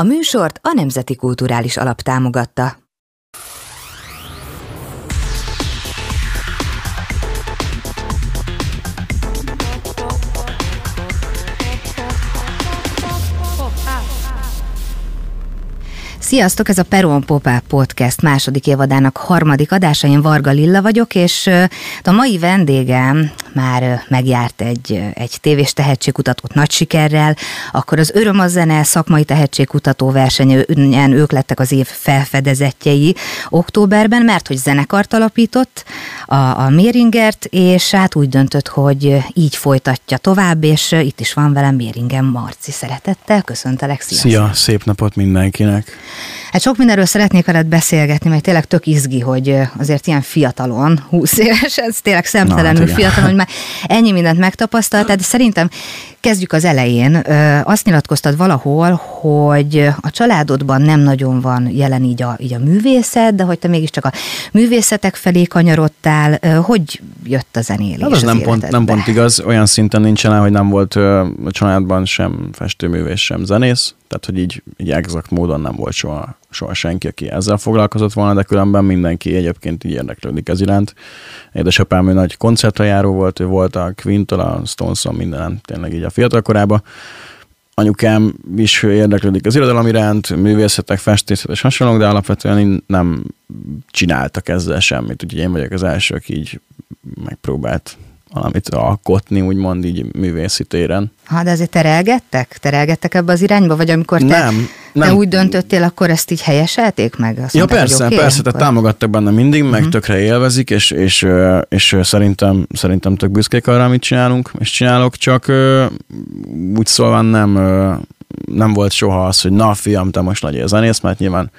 A műsort a Nemzeti Kulturális Alap támogatta. Sziasztok, ez a Peron Popá Podcast második évadának harmadik adása. Én Varga Lilla vagyok, és a mai vendégem már megjárt egy, egy tévés tehetségkutatót nagy sikerrel, akkor az Öröm a zene szakmai tehetségkutató versenyen ők lettek az év felfedezetjei októberben, mert hogy zenekart alapított a, a Méringert, és hát úgy döntött, hogy így folytatja tovább, és itt is van velem Méringen Marci. Szeretettel köszöntelek, sziasztok! Szia, szép napot mindenkinek! Hát sok mindenről szeretnék veled beszélgetni, mert tényleg tök izgi, hogy azért ilyen fiatalon, 20 éves, ez tényleg szemtelenül Na, hát fiatal, hogy már ennyi mindent megtapasztaltál, de szerintem kezdjük az elején. Azt nyilatkoztad valahol, hogy a családodban nem nagyon van jelen így a, így a művészet, de hogy te mégiscsak a művészetek felé kanyarodtál. Hogy jött a zenélés hát az, az nem pont, nem pont igaz, olyan szinten nincsen hogy nem volt a családban sem festőművész, sem zenész, tehát hogy így, így exakt módon nem volt soha, soha senki, aki ezzel foglalkozott volna, de különben mindenki egyébként így érdeklődik ez iránt. Édesapám ő nagy koncertrajáró volt, ő volt a Quintol, a Stoneson, minden tényleg így a fiatal korában. Anyukám is érdeklődik az irodalom iránt, művészetek, festészet és hasonlók, de alapvetően nem csináltak ezzel semmit, úgyhogy én vagyok az első, aki így megpróbált valamit alkotni, úgymond így művészi téren. Ha, de azért terelgettek? Terelgettek ebbe az irányba? Vagy amikor te, nem, nem. te úgy döntöttél, akkor ezt így helyeselték meg? Azt ja, mondták, persze, okay, persze, akkor... tehát támogattak benne mindig, meg uh-huh. tökre élvezik, és, és, és, és szerintem, szerintem tök büszkék arra, amit csinálunk, és csinálok, csak úgy szólva nem, nem volt soha az, hogy na fiam, te most nagy zenész, mert nyilván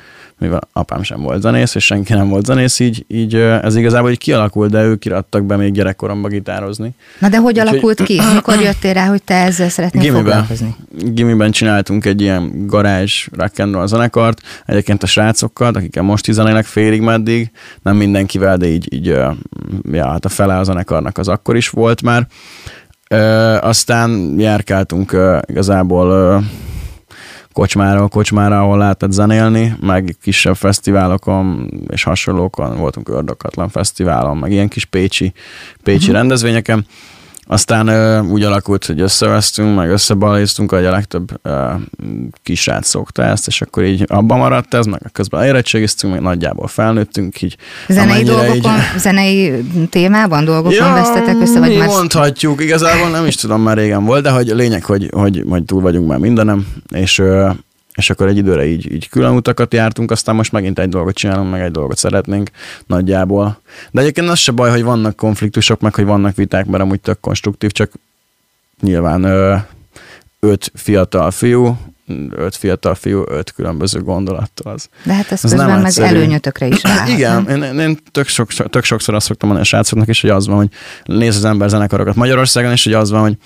mivel apám sem volt zenész, és senki nem volt zenész, így, így ez igazából így kialakult, de ők irattak be még gyerekkoromba gitározni. Na de hogy Úgy, alakult ki? Mikor jöttél rá, hogy te ezzel szeretnél gimiben, foglalkozni? Gimiben csináltunk egy ilyen garázs rock and roll zenekart, egyébként a srácokkal, akikkel most is zenélek félig meddig, nem mindenkivel, de így, így ja, hát a fele a zenekarnak az akkor is volt már. Ö, aztán járkáltunk ö, igazából ö, kocsmáról kocsmára, ahol lehetett zenélni, meg kisebb fesztiválokon és hasonlókon, voltunk Ördökatlan fesztiválon, meg ilyen kis pécsi, pécsi uh-huh. rendezvényeken. Aztán ö, úgy alakult, hogy összevesztünk, meg összebaléztunk, hogy a legtöbb ö, kisrác szokta ezt, és akkor így abban maradt ez, meg közben érettségiztünk, meg nagyjából felnőttünk így. Zenei dolgokon, így... zenei témában dolgokon ja, vesztetek össze, vagy már... mondhatjuk, igazából nem is tudom, már régen volt, de hogy a lényeg, hogy, hogy, hogy túl vagyunk már mindenem, és ö, és akkor egy időre így, így külön utakat jártunk, aztán most megint egy dolgot csinálunk, meg egy dolgot szeretnénk nagyjából. De egyébként az se baj, hogy vannak konfliktusok, meg hogy vannak viták, mert amúgy tök konstruktív, csak nyilván ö, öt fiatal fiú, öt fiatal fiú, öt különböző gondolattal. Az, De hát ez, ez közben meg előnyötökre is áll. Igen, én, én tök, sok, tök sokszor azt szoktam mondani a srácoknak is, hogy az van, hogy néz az ember zenekarokat Magyarországon, és hogy az van, hogy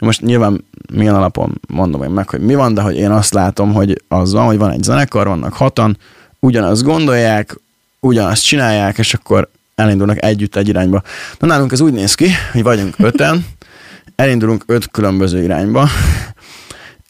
most nyilván milyen alapon mondom én meg, hogy mi van, de hogy én azt látom, hogy az van, hogy van egy zenekar, vannak hatan, ugyanazt gondolják, ugyanazt csinálják, és akkor elindulnak együtt egy irányba. Na nálunk ez úgy néz ki, hogy vagyunk öten, elindulunk öt különböző irányba,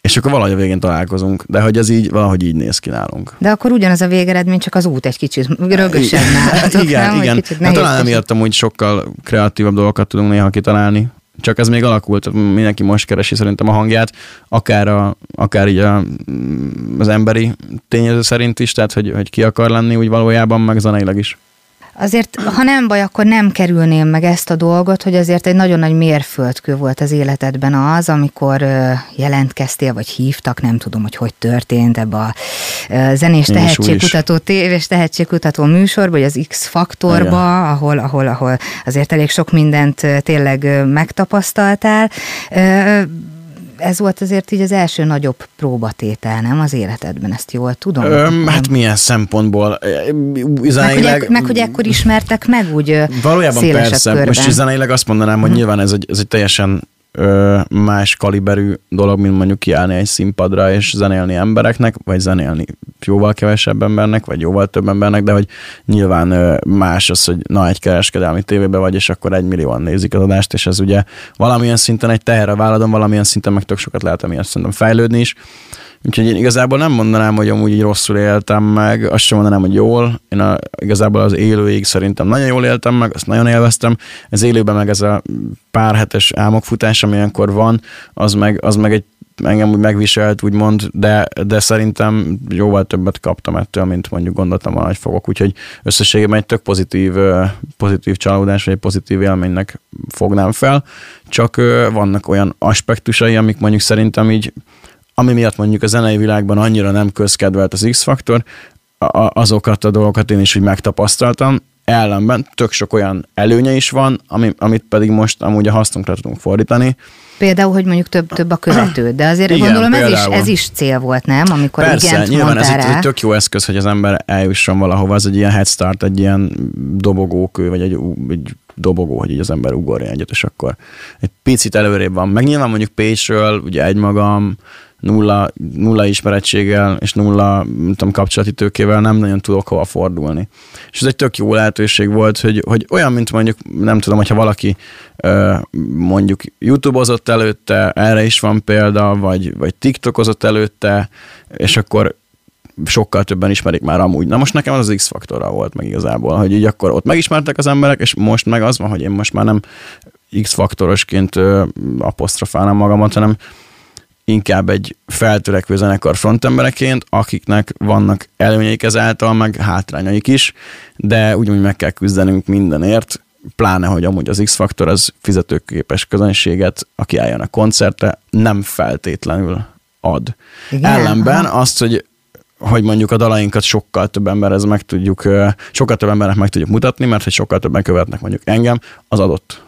és akkor valahogy a végén találkozunk, de hogy ez így, valahogy így néz ki nálunk. De akkor ugyanaz a végeredmény, csak az út egy kicsit rögösebb nálatok, Igen, nem? igen. Hát talán emiatt amúgy sokkal kreatívabb dolgokat tudunk néha kitalálni, csak ez még alakult, mindenki most keresi szerintem a hangját, akár, a, akár így a, az emberi tényező szerint is, tehát hogy, hogy ki akar lenni úgy valójában, meg zeneileg is. Azért, ha nem baj, akkor nem kerülném meg ezt a dolgot, hogy azért egy nagyon nagy mérföldkő volt az életedben az, amikor jelentkeztél, vagy hívtak, nem tudom, hogy hogy történt ebbe a zenés tehetségkutató, tévés tehetségkutató műsorba, vagy az X-faktorba, ahol, ahol, ahol azért elég sok mindent tényleg megtapasztaltál ez volt azért így az első nagyobb próbatétel, nem az életedben, ezt jól tudom? Ö, hát milyen szempontból? Zeneileg... Meg, hogy, meg hogy ekkor ismertek meg úgy Valójában persze, körben. most zeneileg azt mondanám, hogy uh-huh. nyilván ez egy, ez egy teljesen ö, más kaliberű dolog, mint mondjuk kiállni egy színpadra és zenélni embereknek, vagy zenélni jóval kevesebb embernek, vagy jóval több embernek, de hogy nyilván ö, más az, hogy na egy kereskedelmi tévébe vagy, és akkor egy millióan nézik az adást, és ez ugye valamilyen szinten egy teher a válladon, valamilyen szinten meg tök sokat lehet emiatt szerintem fejlődni is Úgyhogy én igazából nem mondanám, hogy amúgy így rosszul éltem meg, azt sem mondanám, hogy jól. Én a, igazából az élőig szerintem nagyon jól éltem meg, azt nagyon élveztem. Ez élőben meg ez a pár hetes álmokfutás, ami ilyenkor van, az meg, az meg egy engem úgy megviselt, úgymond, de, de szerintem jóval többet kaptam ettől, mint mondjuk gondoltam volna, hogy fogok. Úgyhogy összességében egy tök pozitív, pozitív csalódás, vagy egy pozitív élménynek fognám fel. Csak vannak olyan aspektusai, amik mondjuk szerintem így ami miatt mondjuk a zenei világban annyira nem közkedvelt az X-faktor, azokat a dolgokat én is úgy megtapasztaltam, ellenben tök sok olyan előnye is van, ami, amit pedig most amúgy a hasznunkra tudunk fordítani. Például, hogy mondjuk több, több a követő, de azért Igen, gondolom ez is, ez is cél volt, nem? Amikor Persze, igent nyilván ez rá. egy tök jó eszköz, hogy az ember eljusson valahova, az egy ilyen head start, egy ilyen dobogókő, vagy egy, egy dobogó, hogy így az ember ugorja egyet, és akkor egy picit előrébb van. Meg nyilván mondjuk Pécsről, ugye egymagam, nulla, nulla ismerettséggel és nulla nem tudom, kapcsolati tőkével nem nagyon tudok hova fordulni. És ez egy tök jó lehetőség volt, hogy, hogy olyan, mint mondjuk, nem tudom, hogyha valaki mondjuk YouTube-ozott előtte, erre is van példa, vagy, vagy TikTokozott előtte, és akkor sokkal többen ismerik már amúgy. Na most nekem az az X-faktorra volt meg igazából, hogy így akkor ott megismertek az emberek, és most meg az van, hogy én most már nem X-faktorosként apostrofálnám magamat, hanem inkább egy feltörekvő zenekar frontembereként, akiknek vannak előnyeik ezáltal, meg hátrányaik is, de ugyanúgy meg kell küzdenünk mindenért, pláne, hogy amúgy az X-faktor az fizetőképes közönséget, aki álljon a koncertre, nem feltétlenül ad. Igen, Ellenben aha. azt, hogy hogy mondjuk a dalainkat sokkal több emberhez meg tudjuk, sokkal több embernek meg tudjuk mutatni, mert hogy sokkal többen követnek mondjuk engem, az adott.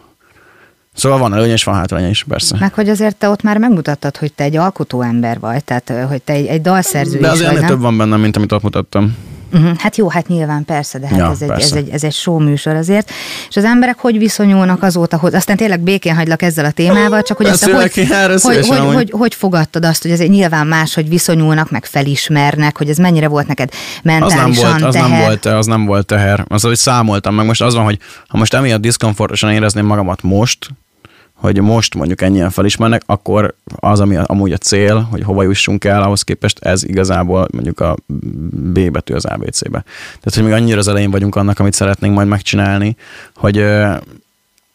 Szóval van előny és van hátránya is, persze. Meg hogy azért te ott már megmutattad, hogy te egy alkotó ember vagy, tehát hogy te egy, egy dalszerző De azért vagy, több van bennem, mint amit ott mutattam. Uh-huh. Hát jó, hát nyilván persze, de hát ja, ez, egy, persze. ez, egy, ez egy show műsor azért. És az emberek hogy viszonyulnak azóta, hogy aztán tényleg békén hagylak ezzel a témával, csak hogy azt, hogy, hogy, hogy, hogy, hogy, hogy fogadtad azt, hogy ez egy nyilván más, hogy viszonyulnak, meg felismernek, hogy ez mennyire volt neked mentálisan az nem volt, az teher. Nem volt, az nem volt teher. Az, hogy számoltam meg. Most az van, hogy ha most emiatt diszkomfortosan érezném magamat most, hogy most mondjuk ennyien felismernek, akkor az, ami amúgy a cél, hogy hova jussunk el, ahhoz képest ez igazából mondjuk a B betű az ABC-be. Tehát, hogy még annyira az elején vagyunk annak, amit szeretnénk majd megcsinálni, hogy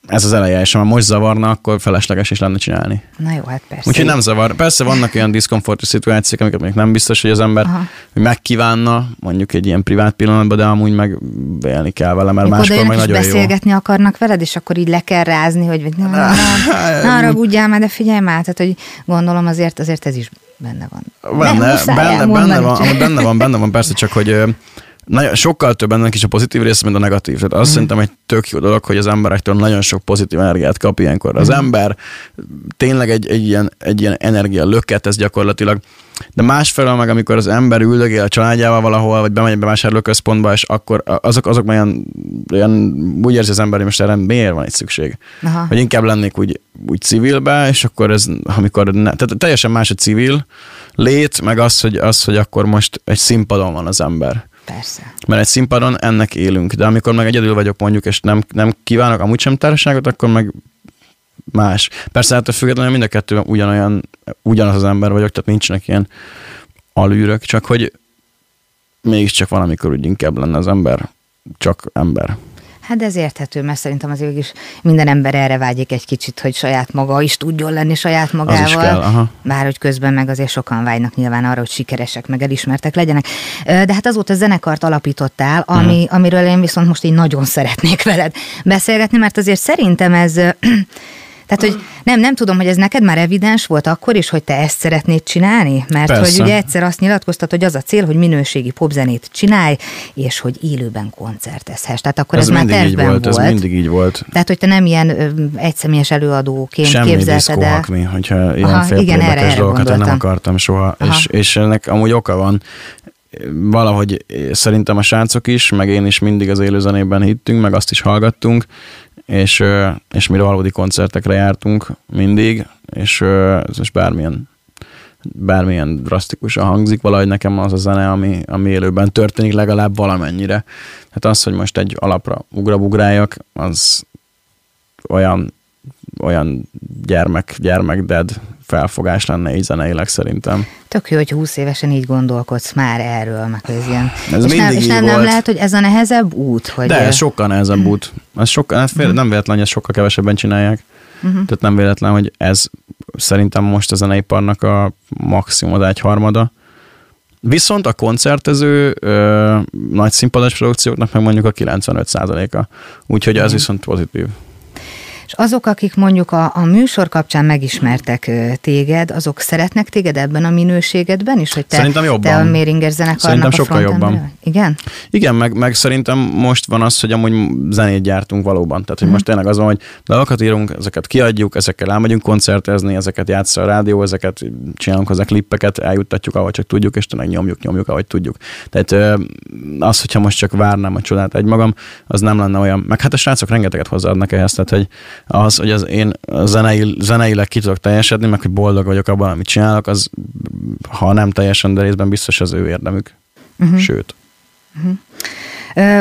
ez az eleje, és ha most zavarna, akkor felesleges is lenne csinálni. Na jó, hát persze. Úgyhogy nem zavar. Persze vannak olyan diszkomfortos szituációk, amiket még nem biztos, hogy az ember hogy megkívánna, mondjuk egy ilyen privát pillanatban, de amúgy meg élni kell vele, mert Mikor máskor meg nagyon beszélgetni jó. akarnak veled, és akkor így le kell rázni, hogy na, na, na, na haragudjál már, de figyelj már, tehát hogy gondolom azért, azért ez is benne van. Benne, benne, benne, van, benne van, benne van, persze csak, hogy nagyon, sokkal több ennek is a pozitív része, mint a negatív. Tehát azt mm. szerintem egy tök jó dolog, hogy az emberektől nagyon sok pozitív energiát kap ilyenkor. Az mm. ember tényleg egy, egy, ilyen, egy ilyen energia löket, ez gyakorlatilag. De másfelől meg, amikor az ember üldögél a családjával valahol, vagy bemegy be központba, és akkor azok, azok olyan, olyan úgy érzi az ember, hogy most erre miért van egy szükség. Aha. Hogy inkább lennék úgy, úgy civilbe, és akkor ez, amikor ne, tehát teljesen más a civil lét, meg az, hogy, az, hogy akkor most egy színpadon van az ember. Persze. Mert egy színpadon ennek élünk, de amikor meg egyedül vagyok mondjuk, és nem, nem kívánok amúgy sem társaságot, akkor meg más. Persze hát függetlenül mind a kettő ugyanolyan, ugyanaz az ember vagyok, tehát nincsenek ilyen alűrök, csak hogy mégiscsak valamikor úgy inkább lenne az ember csak ember. Hát ez érthető, mert szerintem azért is minden ember erre vágyik egy kicsit, hogy saját maga is tudjon lenni saját magával. Az is kell, aha. Bár hogy közben meg azért sokan vágynak nyilván arra, hogy sikeresek, meg elismertek legyenek. De hát azóta zenekart alapítottál, ami, uh-huh. amiről én viszont most így nagyon szeretnék veled beszélgetni, mert azért szerintem ez tehát, hogy nem, nem tudom, hogy ez neked már evidens volt akkor is, hogy te ezt szeretnéd csinálni? Mert Persze. hogy ugye egyszer azt nyilatkoztat, hogy az a cél, hogy minőségi popzenét csinálj, és hogy élőben koncertezhess. Tehát akkor ez, ez már tervben volt, volt. Ez mindig így volt. Tehát, hogy te nem ilyen egyszemélyes előadóként Semmi képzelted el. Semmi hogyha ilyen Aha, igen, erre, erre dolgokat én nem akartam soha. És, és ennek amúgy oka van valahogy szerintem a srácok is, meg én is mindig az élőzenében hittünk, meg azt is hallgattunk, és, és mi valódi koncertekre jártunk mindig, és ez most bármilyen bármilyen drasztikusan hangzik, valahogy nekem az a zene, ami, ami élőben történik legalább valamennyire. Hát az, hogy most egy alapra ugrabugráljak, az olyan, olyan gyermek, gyermek dead felfogás lenne így zeneileg szerintem. Tök jó, hogy 20 évesen így gondolkodsz már erről, meg ez ilyen. Ez és nem, és nem, nem lehet, hogy ez a nehezebb út? Hogy De ez sokkal nehezebb út. Ez sokkal, hát fél, nem véletlen, hogy ezt sokkal kevesebben csinálják. Mhm. Tehát nem véletlen, hogy ez szerintem most a zeneiparnak a maximum az egyharmada. Viszont a koncertező ö, nagy színpados produkcióknak meg mondjuk a 95%-a. Úgyhogy ez viszont pozitív. És azok, akik mondjuk a, a műsor kapcsán megismertek téged, azok szeretnek téged ebben a minőségedben is, hogy te, Szerintem jobban. te a Méringer zenekarnak Szerintem sokkal jobban. Igen? Igen, meg, meg szerintem most van az, hogy amúgy zenét gyártunk valóban. Tehát, hogy Mhm. most tényleg az van, hogy dalokat írunk, ezeket kiadjuk, ezekkel elmegyünk koncertezni, ezeket játssza a rádió, ezeket csinálunk hozzá klippeket, eljuttatjuk, ahogy csak tudjuk, és tényleg nyomjuk, nyomjuk, ahogy tudjuk. Tehát az, hogyha most csak várnám a csodát egymagam, az nem lenne olyan. Meg hát a srácok rengeteget hozzáadnak ehhez, tehát hogy az, hogy az én zenei, zeneileg ki tudok teljesedni, meg hogy boldog vagyok abban, amit csinálok, az ha nem teljesen, de részben biztos az ő érdemük. Uh-huh. Sőt. Ö,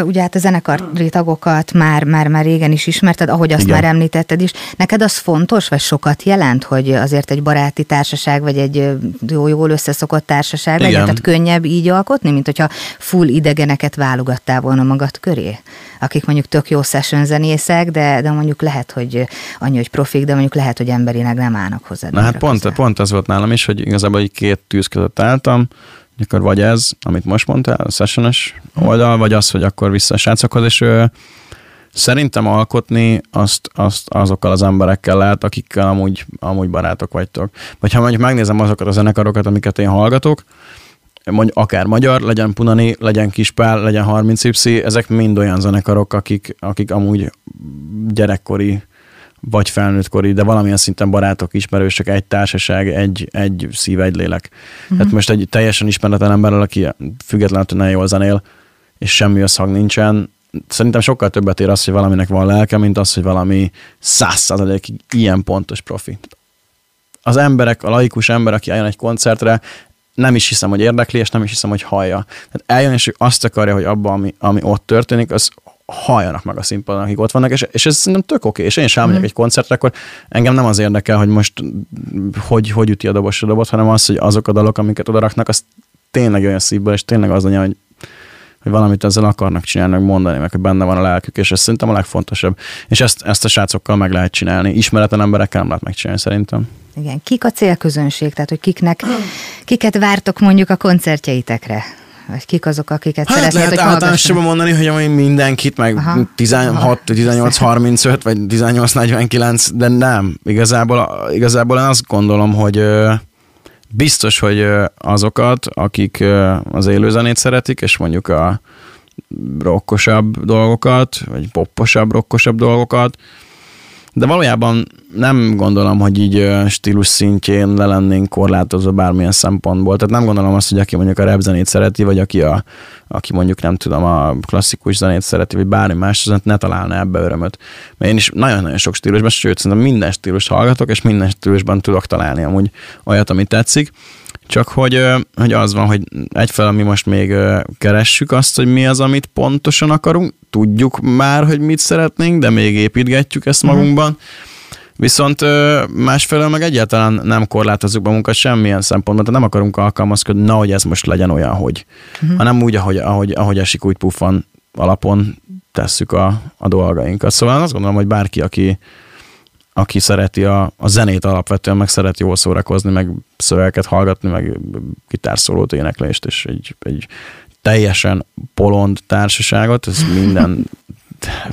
ugye hát a zenekari tagokat már, már, már régen is ismerted, ahogy azt Igen. már említetted is. Neked az fontos, vagy sokat jelent, hogy azért egy baráti társaság, vagy egy jó, jól összeszokott társaság legyen? Tehát könnyebb így alkotni, mint hogyha full idegeneket válogattál volna magad köré? Akik mondjuk tök jó session zenészek, de, de mondjuk lehet, hogy annyi, hogy profik, de mondjuk lehet, hogy emberileg nem állnak hozzá. Na hát pont, pont az volt nálam is, hogy igazából így két tűz között álltam, akkor vagy ez, amit most mondtál, a sessiones oldal, vagy az, hogy akkor vissza a srácokhoz, és ö, szerintem alkotni azt, azt azokkal az emberekkel lehet, akikkel amúgy, amúgy barátok vagytok. Vagy ha mondjuk megnézem azokat a zenekarokat, amiket én hallgatok, mondjuk akár magyar, legyen Punani, legyen Kispál, legyen 30 y ezek mind olyan zenekarok, akik, akik amúgy gyerekkori vagy felnőttkori, de valamilyen szinten barátok, ismerősök, egy társaság, egy, egy szív, egy lélek. Uh-huh. Tehát most egy teljesen ismeretlen emberrel, aki függetlenül nagyon jól zenél, és semmi összhang nincsen, szerintem sokkal többet ér az, hogy valaminek van lelke, mint az, hogy valami száz százalékig ilyen pontos profi. Az emberek, a laikus ember, aki eljön egy koncertre, nem is hiszem, hogy érdekli, és nem is hiszem, hogy hallja. Tehát eljön, és ő azt akarja, hogy abban, ami, ami ott történik, az halljanak meg a színpadon, akik ott vannak, és, és ez szerintem tök oké, és én is elmegyek egy koncertre, akkor engem nem az érdekel, hogy most hogy, hogy üti a dobos a dobot, hanem az, hogy azok a dalok, amiket odaraknak, az tényleg olyan szívből, és tényleg az anya, hogy hogy valamit ezzel akarnak csinálni, meg mondani, meg hogy benne van a lelkük, és ez szerintem a legfontosabb. És ezt, ezt a srácokkal meg lehet csinálni. Ismeretlen emberekkel nem lehet megcsinálni szerintem. Igen, kik a célközönség, tehát hogy kiknek, kiket vártok mondjuk a koncertjeitekre? Vagy kik azok, akiket Hát szeretnéd, lehet hogy általánosabban mondani, hogy amúgy mindenkit, meg Aha. 16, 18, 35, vagy 18, 49, de nem. Igazából, igazából azt gondolom, hogy biztos, hogy azokat, akik az élőzenét szeretik, és mondjuk a rokkosabb dolgokat, vagy popposabb, rokkosabb dolgokat, de valójában nem gondolom, hogy így stílus szintjén le lennénk korlátozva bármilyen szempontból. Tehát nem gondolom azt, hogy aki mondjuk a rap zenét szereti, vagy aki, a, aki mondjuk nem tudom, a klasszikus zenét szereti, vagy bármi más, az ne találna ebbe örömöt. Mert én is nagyon-nagyon sok stílusban, sőt, szerintem minden stílus hallgatok, és minden stílusban tudok találni amúgy olyat, ami tetszik. Csak hogy, hogy az van, hogy egyfelől mi most még keressük azt, hogy mi az, amit pontosan akarunk, tudjuk már, hogy mit szeretnénk, de még építgetjük ezt magunkban. Viszont másfelől meg egyáltalán nem korlátozzuk magunkat semmilyen szempontból, tehát nem akarunk alkalmazkodni, na, hogy ez most legyen olyan, hogy, uh-huh. hanem úgy, ahogy, ahogy, ahogy esik, úgy puffan alapon tesszük a, a dolgainkat. Szóval azt gondolom, hogy bárki, aki, aki szereti a, a zenét alapvetően, meg szereti jól szórakozni, meg szövegeket hallgatni, meg gitárszólót, éneklést, és egy, egy teljesen polond társaságot, ez minden,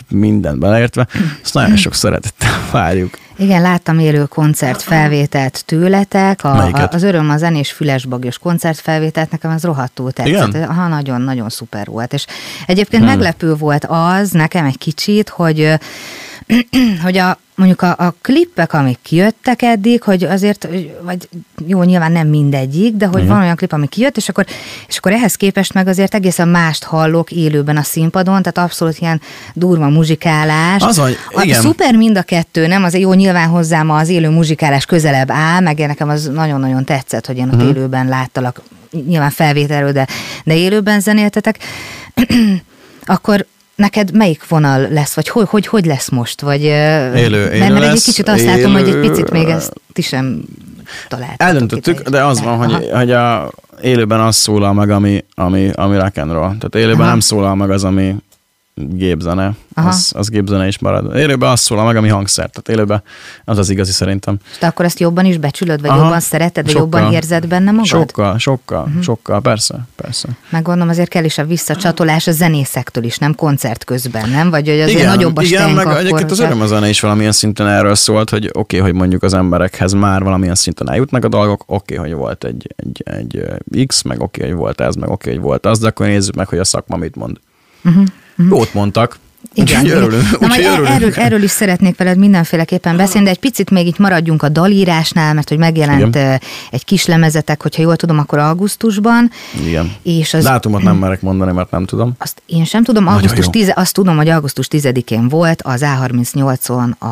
minden beleértve, azt nagyon sok szeretettel várjuk. Igen, láttam élő koncert felvételt tőletek, a, a, az Öröm a zenés fülesbagyos koncert felvételt, nekem az rohadtul tetszett. Igen? Aha, nagyon-nagyon szuper volt. És egyébként hmm. meglepő volt az nekem egy kicsit, hogy hogy a, mondjuk a, a klippek, amik kijöttek eddig, hogy azért, vagy jó, nyilván nem mindegyik, de hogy Igen. van olyan klip, ami kijött, és akkor, és akkor ehhez képest meg azért egészen mást hallok élőben a színpadon, tehát abszolút ilyen durva muzsikálás. Az A- igen. Szuper mind a kettő, nem? Az jó, nyilván hozzám az élő muzsikálás közelebb áll, meg nekem az nagyon-nagyon tetszett, hogy én ott Mhm. élőben láttalak, nyilván felvételről, de, de élőben zenéltetek. Akkor neked melyik vonal lesz, vagy hogy, hogy, hogy lesz most? Vagy, ö, Élő- mert, élő mert egy kicsit azt látom, hogy egy élő- picit még ezt ti sem találtatok? Eldöntöttük, de az van, aha. hogy, hogy a, élőben az szólal meg, ami, ami, ami rock and roll. Tehát élőben Aha. nem szólal meg az, ami gépzene. Aha. Az, az gépzene is marad. Élőben az szólal meg, ami hangszer. Tehát élőben az az igazi szerintem. És te akkor ezt jobban is becsülöd, vagy Aha. jobban szereted, vagy Sokkal. jobban érzed benne magad? Sokkal, sokkal, uh-huh. sokkal, persze, persze. Meg gondolom azért kell is a visszacsatolás a zenészektől is, nem koncert közben, nem? Vagy hogy azért nagyobb a igen, meg akkor, egyébként az hogyha- örömzene is valamilyen szinten erről szólt, hogy oké, okay, hogy mondjuk az emberekhez már valamilyen szinten eljutnak a dolgok, oké, okay, hogy volt egy, egy, egy ö, X, meg oké, okay, hogy volt ez, meg oké, okay, hogy volt az, de akkor nézzük meg, hogy a szakma mit mond. Uh-huh. Jót mondtak. Igen, úgyhogy igen. örülünk. Na, majd e- örülünk. erről, erről is szeretnék veled mindenféleképpen beszélni, de egy picit még itt maradjunk a dalírásnál, mert hogy megjelent Igen. egy kis lemezetek, hogyha jól tudom, akkor augusztusban, Igen. és az Dátumot nem merek mondani, mert nem tudom. azt én sem tudom, Nagyon augusztus jó. 10, azt tudom, hogy augusztus 10-én volt az A38-on a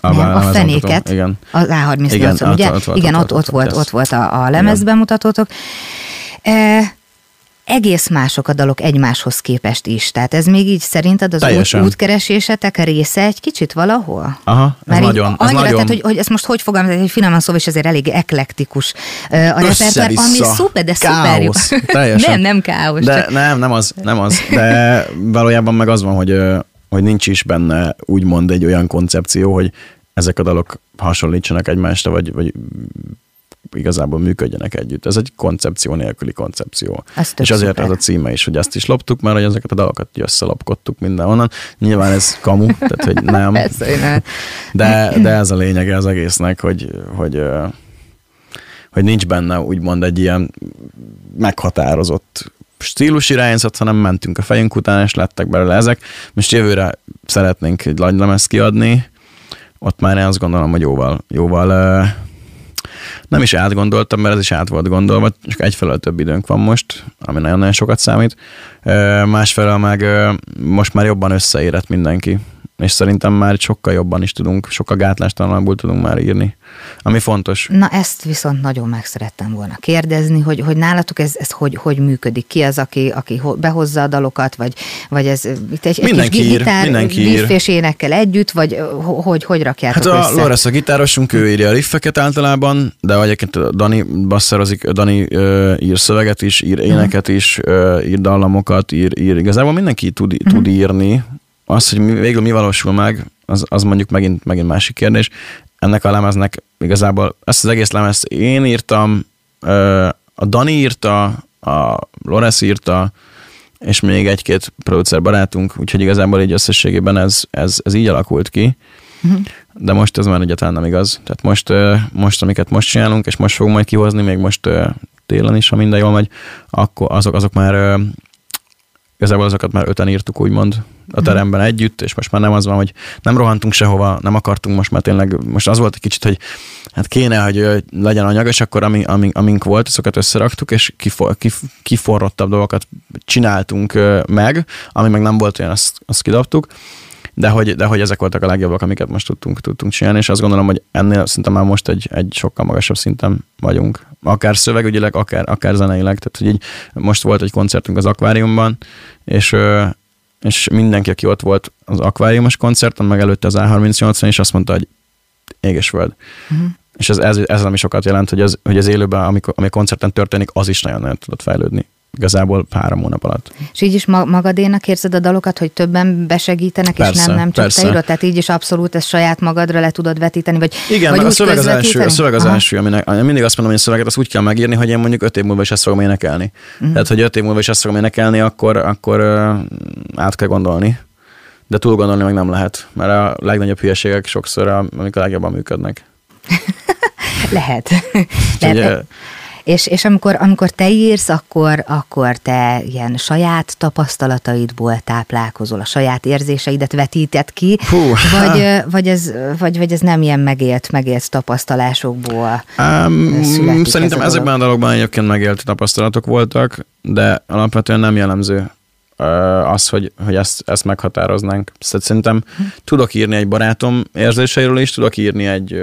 A nem, a fenéket. Igen. Az A38-on, Igen, ugye? ott- ott Igen, ott ott, volt, ott, volt, ott volt a, a lemezbemutatótok. E, egész mások a dalok egymáshoz képest is. Tehát ez még így szerinted az út, Teljesen. útkeresésetek része egy kicsit valahol? Aha, ez így nagyon, ez annyira, nagyon tehát, hogy, hogy ezt most hogy fogalmazom, hogy finoman szóval is azért elég eklektikus a repertoár, ami szuper, de szuper jó. Teljesen. nem, nem káosz, De csak nem, nem az, nem az. De valójában meg az van, hogy, hogy nincs is benne úgymond egy olyan koncepció, hogy ezek a dalok hasonlítsanak egymásra, vagy, vagy igazából működjenek együtt. Ez egy koncepció nélküli koncepció. Ez És azért szuper. ez a címe is, hogy ezt is loptuk, mert hogy ezeket a dalokat összelopkodtuk mindenhonnan. Nyilván ez kamu, tehát hogy nem. De, de ez a lényege az egésznek, hogy, hogy, hogy nincs benne úgymond egy ilyen meghatározott stílus irányzat, hanem mentünk a fejünk után, és lettek belőle ezek. Most jövőre szeretnénk egy lagylemezt kiadni, ott már én azt gondolom, hogy jóval, jóval nem is átgondoltam, mert ez is át volt gondolva, csak egyfelől több időnk van most, ami nagyon-nagyon sokat számít. Másfelől meg most már jobban összeérett mindenki, és szerintem már sokkal jobban is tudunk, sokkal gátlástalanabbul tudunk már írni, ami fontos. Na ezt viszont nagyon meg szerettem volna kérdezni, hogy, hogy nálatok ez, ez hogy, hogy működik? Ki az, aki, aki ho- behozza a dalokat, vagy, vagy ez itt egy, egy Mindenki kis ír, gitár, mindenki ír. és énekkel együtt, vagy ö, ho- hogy, hogy rakjátok Hát a össze? Lorenz a gitárosunk, ő írja a riffeket általában, de egyébként a Dani basszerozik, Dani ö, ír szöveget is, ír éneket is, ö, ír dallamokat, ír, ír. Igazából mindenki tud, tud írni. Az, hogy mi, végül mi valósul meg, az, az mondjuk megint, megint másik kérdés. Ennek a lemeznek igazából ezt az egész lemezt én írtam, a Dani írta, a Lorenz írta, és még egy-két producer barátunk, úgyhogy igazából így összességében ez, ez, ez így alakult ki. De most ez már egyáltalán nem igaz. Tehát most, most, amiket most csinálunk, és most fogunk majd kihozni, még most télen is, ha minden jól megy, akkor azok, azok már igazából azokat már öten írtuk, úgymond a teremben együtt, és most már nem az van, hogy nem rohantunk sehova, nem akartunk most már tényleg, most az volt egy kicsit, hogy hát kéne, hogy legyen anyag, és akkor ami, ami, amink volt, azokat összeraktuk, és kifor, kif, kiforrottabb dolgokat csináltunk meg, ami meg nem volt olyan, azt, azt kidobtuk, de hogy, de hogy ezek voltak a legjobbak, amiket most tudtunk, tudtunk csinálni, és azt gondolom, hogy ennél szinte már most egy, egy sokkal magasabb szinten vagyunk. Akár szövegügyileg, akár, akár zeneileg. Tehát, hogy így most volt egy koncertünk az akváriumban, és, és mindenki, aki ott volt az akváriumos koncerten, meg előtte az A38-on, és azt mondta, hogy éges föld. Uh-huh. És ez, ez, ez ami sokat jelent, hogy az, hogy az élőben, amikor, ami a koncerten történik, az is nagyon-nagyon tudott fejlődni. Igazából három hónap alatt. És így is ma- magadénak érzed a dalokat, hogy többen besegítenek, és Persze, nem, nem csak persze. te írod? Tehát így is abszolút ezt saját magadra le tudod vetíteni, vagy Igen, vagy meg a szöveg az első, a szöveg az Aha. első, aminek, mindig azt mondom, hogy a szöveget azt úgy kell megírni, hogy én mondjuk öt év múlva is ezt fogom énekelni. Mm. Tehát, hogy öt év múlva is ezt fogom énekelni, akkor, akkor át kell gondolni. De túl gondolni meg nem lehet, mert a legnagyobb hülyeségek sokszor, a- amik a legjobban működnek. Lehet. Lehet. ö, És, és amikor, amikor te írsz, akkor, akkor te ilyen saját tapasztalataidból táplálkozol, a saját érzéseidet vetíted ki, Hú, vagy, vagy, ez, vagy, vagy ez nem ilyen megélt, megélt tapasztalásokból Um, születik ez szerintem a ezekben a dologban egyébként megélt tapasztalatok voltak, de alapvetően nem jellemző az, hogy, hogy ezt, ezt meghatároznánk. Szóval Szerintem tudok írni egy barátom érzéseiről is, tudok írni egy,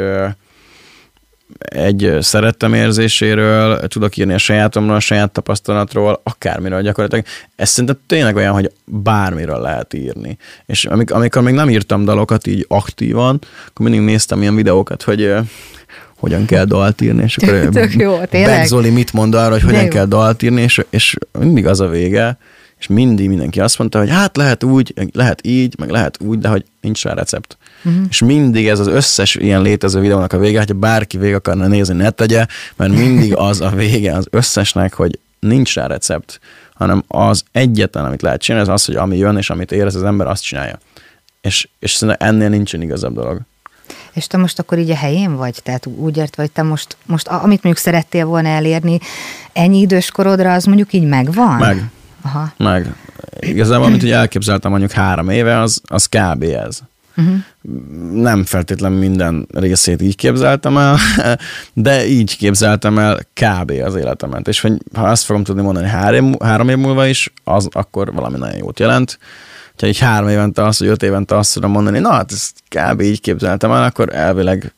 egy szerettem érzéséről, tudok írni a sajátomról, a saját tapasztalatról, akármiről gyakorlatilag. Ez szerintem tényleg olyan, hogy bármiről lehet írni. És amik, amikor még nem írtam dalokat így aktívan, akkor mindig néztem ilyen videókat, hogy hogyan kell dalt írni, és akkor Tök- jó, tényleg. Zoli mit mond arra, hogy hogyan jó. kell dalt írni, és, és mindig az a vége, és mindig mindenki azt mondta, hogy hát lehet úgy, lehet így, meg lehet úgy, de hogy nincs rá recept. Uh-huh. És mindig ez az összes ilyen létező videónak a vége, hogyha bárki végig akarna nézni, ne tegye, mert mindig az a vége az összesnek, hogy nincs rá recept, hanem az egyetlen, amit lehet csinálni, az az, hogy ami jön, és amit érez az ember, azt csinálja. És, és szerintem ennél nincsen igazabb dolog. És te most akkor így a helyén vagy? Tehát úgy ért vagy, te most, most amit mondjuk szerettél volna elérni, ennyi idős korodra, az mondjuk így megvan? Meg. Aha. Meg. Igazából, amit ugye elképzeltem mondjuk három éve, az, az kb. ez. Uh-huh. Nem feltétlen minden részét így képzeltem el, de így képzeltem el kb. az életemet. És hogy ha azt fogom tudni mondani három, három év múlva is, az akkor valami nagyon jót jelent. Ha így három évente azt, vagy öt évente azt tudom mondani, na hát ezt kb. így képzeltem el, akkor elvileg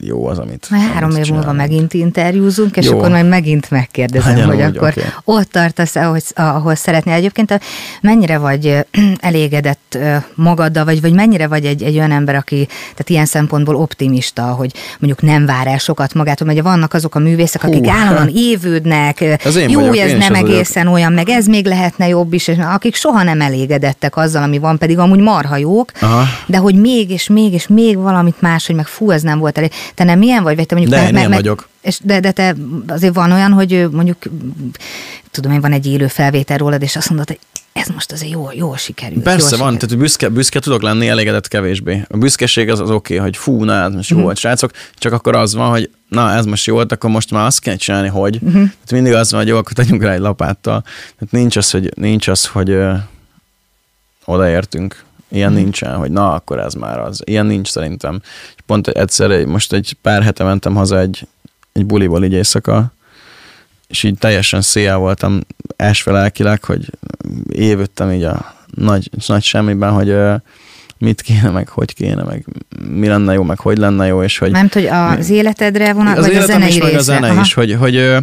jó az, amit Majd három amit év múlva megint interjúzunk, és Jó. akkor majd megint megkérdezem, Legyen hogy úgy, akkor oké. ott tartasz, ahogy, ahol szeretnél. Egyébként mennyire vagy elégedett magaddal, vagy, vagy mennyire vagy egy, egy olyan ember, aki tehát ilyen szempontból optimista, hogy mondjuk nem vár el sokat magától, mert vannak azok a művészek, akik Hú. állandóan évődnek, Ez jó, vagyok, ez nem az vagyok. egészen olyan, meg ez még lehetne jobb is, és akik soha nem elégedettek azzal, ami van, pedig amúgy marha jók, Aha. de hogy még és még és még valamit más, hogy meg fú, ez nem volt elég. Te nem ilyen vagy, vagy te mondjuk De, meg, meg, ilyen meg, vagyok. És de, de te azért van olyan, hogy mondjuk tudom én, van egy élő felvétel rólad, és azt mondod, hogy ez most azért jól, jól sikerült. Persze jól van, sikerült. tehát büszke, büszke tudok lenni, elégedett kevésbé. A büszkeség az az oké, okay, hogy fú, na ez most jó volt, srácok, csak akkor az van, hogy na ez most jó volt, akkor most már azt kell csinálni, hogy. Uh-huh. Tehát mindig az van, hogy jó, akkor tegyünk rá egy lapáttal. Tehát nincs az, hogy, nincs az, hogy ö, odaértünk. Ilyen hmm. nincsen, hogy na, akkor ez már az. Ilyen nincs szerintem. És pont egyszer, egy- most egy pár hete mentem haza egy, egy buliból így éjszaka, és így teljesen széjjel voltam esve lelkileg, hogy évődtem így a nagy, nagy semmiben, hogy mit kéne, meg hogy kéne, meg mi lenne jó, meg hogy lenne jó, és hogy Mert hogy az életedre vonat, az vagy a zenei is, meg a zene Aha. is, hogy, hogy,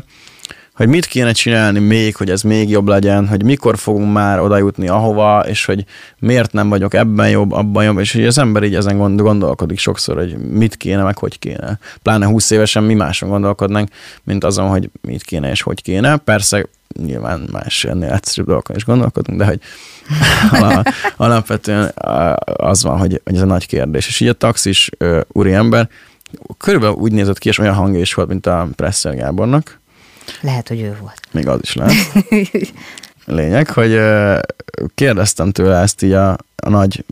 hogy mit kéne csinálni még, hogy ez még jobb legyen, hogy mikor fogunk már oda jutni ahova, és hogy miért nem vagyok ebben jobb, abban jobb, és hogy az ember így ezen gond- gondolkodik sokszor, hogy mit kéne, meg hogy kéne. Pláne 20 évesen mi máson gondolkodnánk, mint azon, hogy mit kéne és hogy kéne. Persze nyilván más ennél egyszerűbb dolgokon is gondolkodunk, de hogy ala- alapvetően az van, hogy, hogy ez a nagy kérdés. És így a taxis ö, úri ember körülbelül úgy nézett ki, és olyan hangja is volt, mint a Presser Gábornak, Lehet, hogy ő volt. még az is lehet. Lényeg, hogy kérdeztem tőle ezt így a, a nagy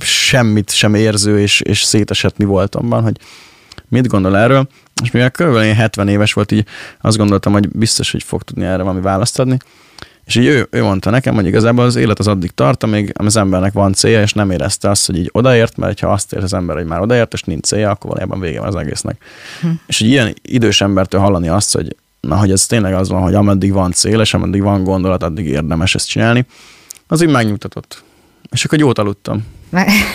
semmit sem érző és, és szétesett mi voltomban, hogy mit gondol erről, és mivel körülbelül én 70 éves volt, így azt gondoltam, hogy biztos, hogy fog tudni erre valami választ adni. És így ő, ő mondta nekem, hogy igazából az élet az addig tart, amíg az embernek van célja, és nem érezte azt, hogy így odaért, mert ha azt érzi az ember, hogy már odaért, és nincs célja, akkor valójában vége van az egésznek. Hm. És egy ilyen idős embertől hallani azt, hogy na, hogy ez tényleg az van, hogy ameddig van cél, és ameddig van gondolat, addig érdemes ezt csinálni, az így megnyugtatott. És akkor jót aludtam.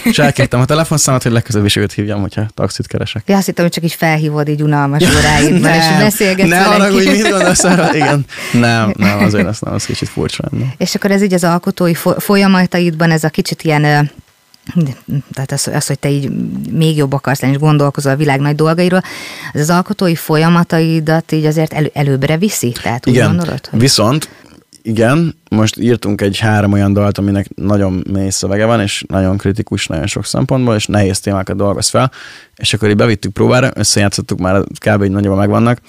És elkértem a telefonszámot, hogy legközelebb is őt hívjam, hogyha taxit keresek. Ja, azt hittem, hogy csak így felhívod így unalmas óráidban, és beszélgetsz ne arra, hogy mit gondolsz? Igen. Nem, nem, azért azt nem, az kicsit furcsa lenne. És akkor ez így az alkotói fo- folyamataidban, ez a kicsit ilyen, tehát az, az, hogy te így még jobb akarsz lenni, és gondolkozol a világ nagy dolgairól, az az alkotói folyamataidat így azért elő, előbbre viszi? Tehát úgy Igen, gondolod, hogy... viszont igen, most írtunk egy három olyan dalt, aminek nagyon mély szövege van, és nagyon kritikus nagyon sok szempontból, és nehéz témákat dolgoz fel, és akkor így bevittük próbára, összejátszottuk már, kb. így nagyobb megvannak,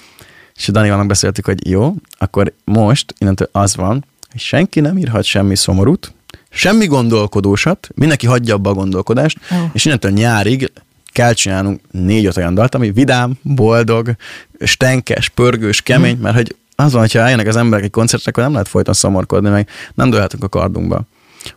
és Danival megbeszéltük, hogy jó, akkor most innentől az van, hogy senki nem írhat semmi szomorút, semmi gondolkodósat, mindenki hagyja abba a gondolkodást, Jó. és innentől nyárig kell csinálnunk négy-öt olyan dalt, ami vidám, boldog, stenkes, pörgős, kemény, mert hogy az van, hogyha eljönnek az emberek egy koncertre, akkor nem lehet folyton szomorkodni, meg nem dőlhetünk a kardunkba.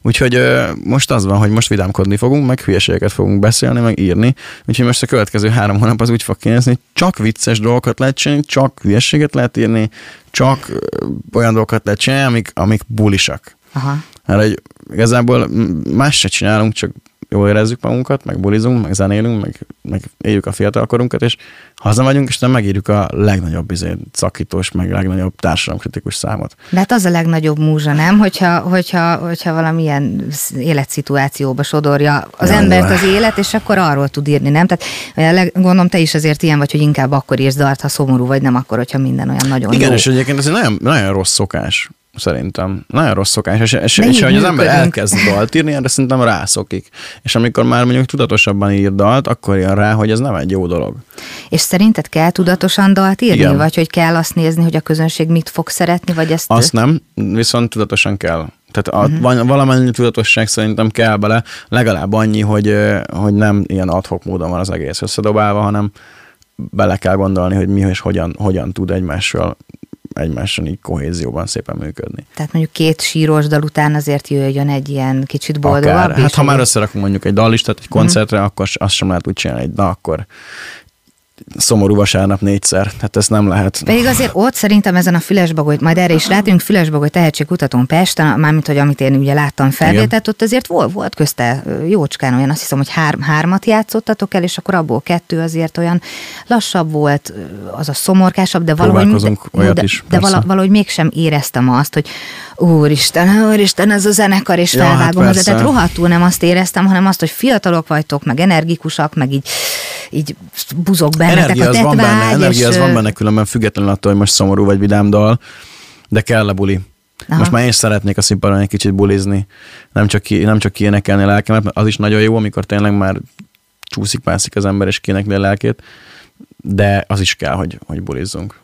Úgyhogy ö, most az van, hogy most vidámkodni fogunk, meg hülyeségeket fogunk beszélni, meg írni. Úgyhogy most a következő három hónap az úgy fog kinézni, hogy csak vicces dolgokat lehet csinálni, csak hülyeséget lehet írni, csak ö, olyan dolgokat lehet csinálni, amik, amik bulisak. Aha. Mert hogy igazából más se csinálunk, csak jól érezzük magunkat, meg bulizunk, meg zenélünk, meg, meg éljük a fiatalkorunkat, és hazamegyünk, és nem megírjuk a legnagyobb izé, szakítós, meg legnagyobb társadalomkritikus számot. De hát az a legnagyobb múzsa, nem? Hogyha, hogyha, hogyha valamilyen életszituációba sodorja az ja, embert az élet, és akkor arról tud írni, nem? Tehát gondolom te is azért ilyen vagy, hogy inkább akkor írsz dalt, ha szomorú vagy, nem akkor, hogyha minden olyan nagyon Igen, jó. és egyébként ez egy nagyon, nagyon rossz szokás szerintem. Nagyon rossz szokás, és, és, és hogy az ember elkezd dalt írni, erre szerintem rászokik. És amikor már mondjuk tudatosabban ír dalt, akkor jön rá, hogy ez nem egy jó dolog. És szerinted kell tudatosan dalt írni, Igen. vagy hogy kell azt nézni, hogy a közönség mit fog szeretni, vagy ezt... Azt nem, viszont tudatosan kell. Tehát a, uh-huh. valamennyi tudatosság szerintem kell bele, legalább annyi, hogy, hogy nem ilyen adhok módon van az egész összedobálva, hanem bele kell gondolni, hogy mi és hogyan, hogyan tud egymással egymással így kohézióban szépen működni. Tehát mondjuk két síros dal után azért jöjjön egy ilyen kicsit boldogabb. Akár. Hát ha már összerakunk mondjuk egy dallistát egy koncertre, uh-huh. akkor azt sem lehet úgy csinálni, hogy na akkor szomorú vasárnap négyszer, tehát ez nem lehet. Pedig azért ott szerintem ezen a Fülesbagoly, majd erre is rátünk, Fülesbagoly tehetségkutatón Pesten, mármint, hogy amit én ugye láttam felvételt, ott azért volt, volt közte jócskán olyan, azt hiszem, hogy hár, hármat játszottatok el, és akkor abból kettő azért olyan lassabb volt, az a szomorkásabb, de valahogy, de, olyat de, is, de valahogy mégsem éreztem azt, hogy úristen, úristen, ez a zenekar, és ja, felvágom hát tehát rohadtul nem azt éreztem, hanem azt, hogy fiatalok vagytok, meg energikusak, meg így, így buzog bennetek energia a van benne, energia az van benne különben függetlenül attól, hogy most szomorú vagy vidám dal, de kell a buli. Aha. Most már én is szeretnék a színpadon egy kicsit bulizni, nem csak, ki, nem csak kiénekelni a lelkemet, mert az is nagyon jó, amikor tényleg már csúszik, mászik az ember, és kiénekli a lelkét, de az is kell, hogy, hogy bulizzunk.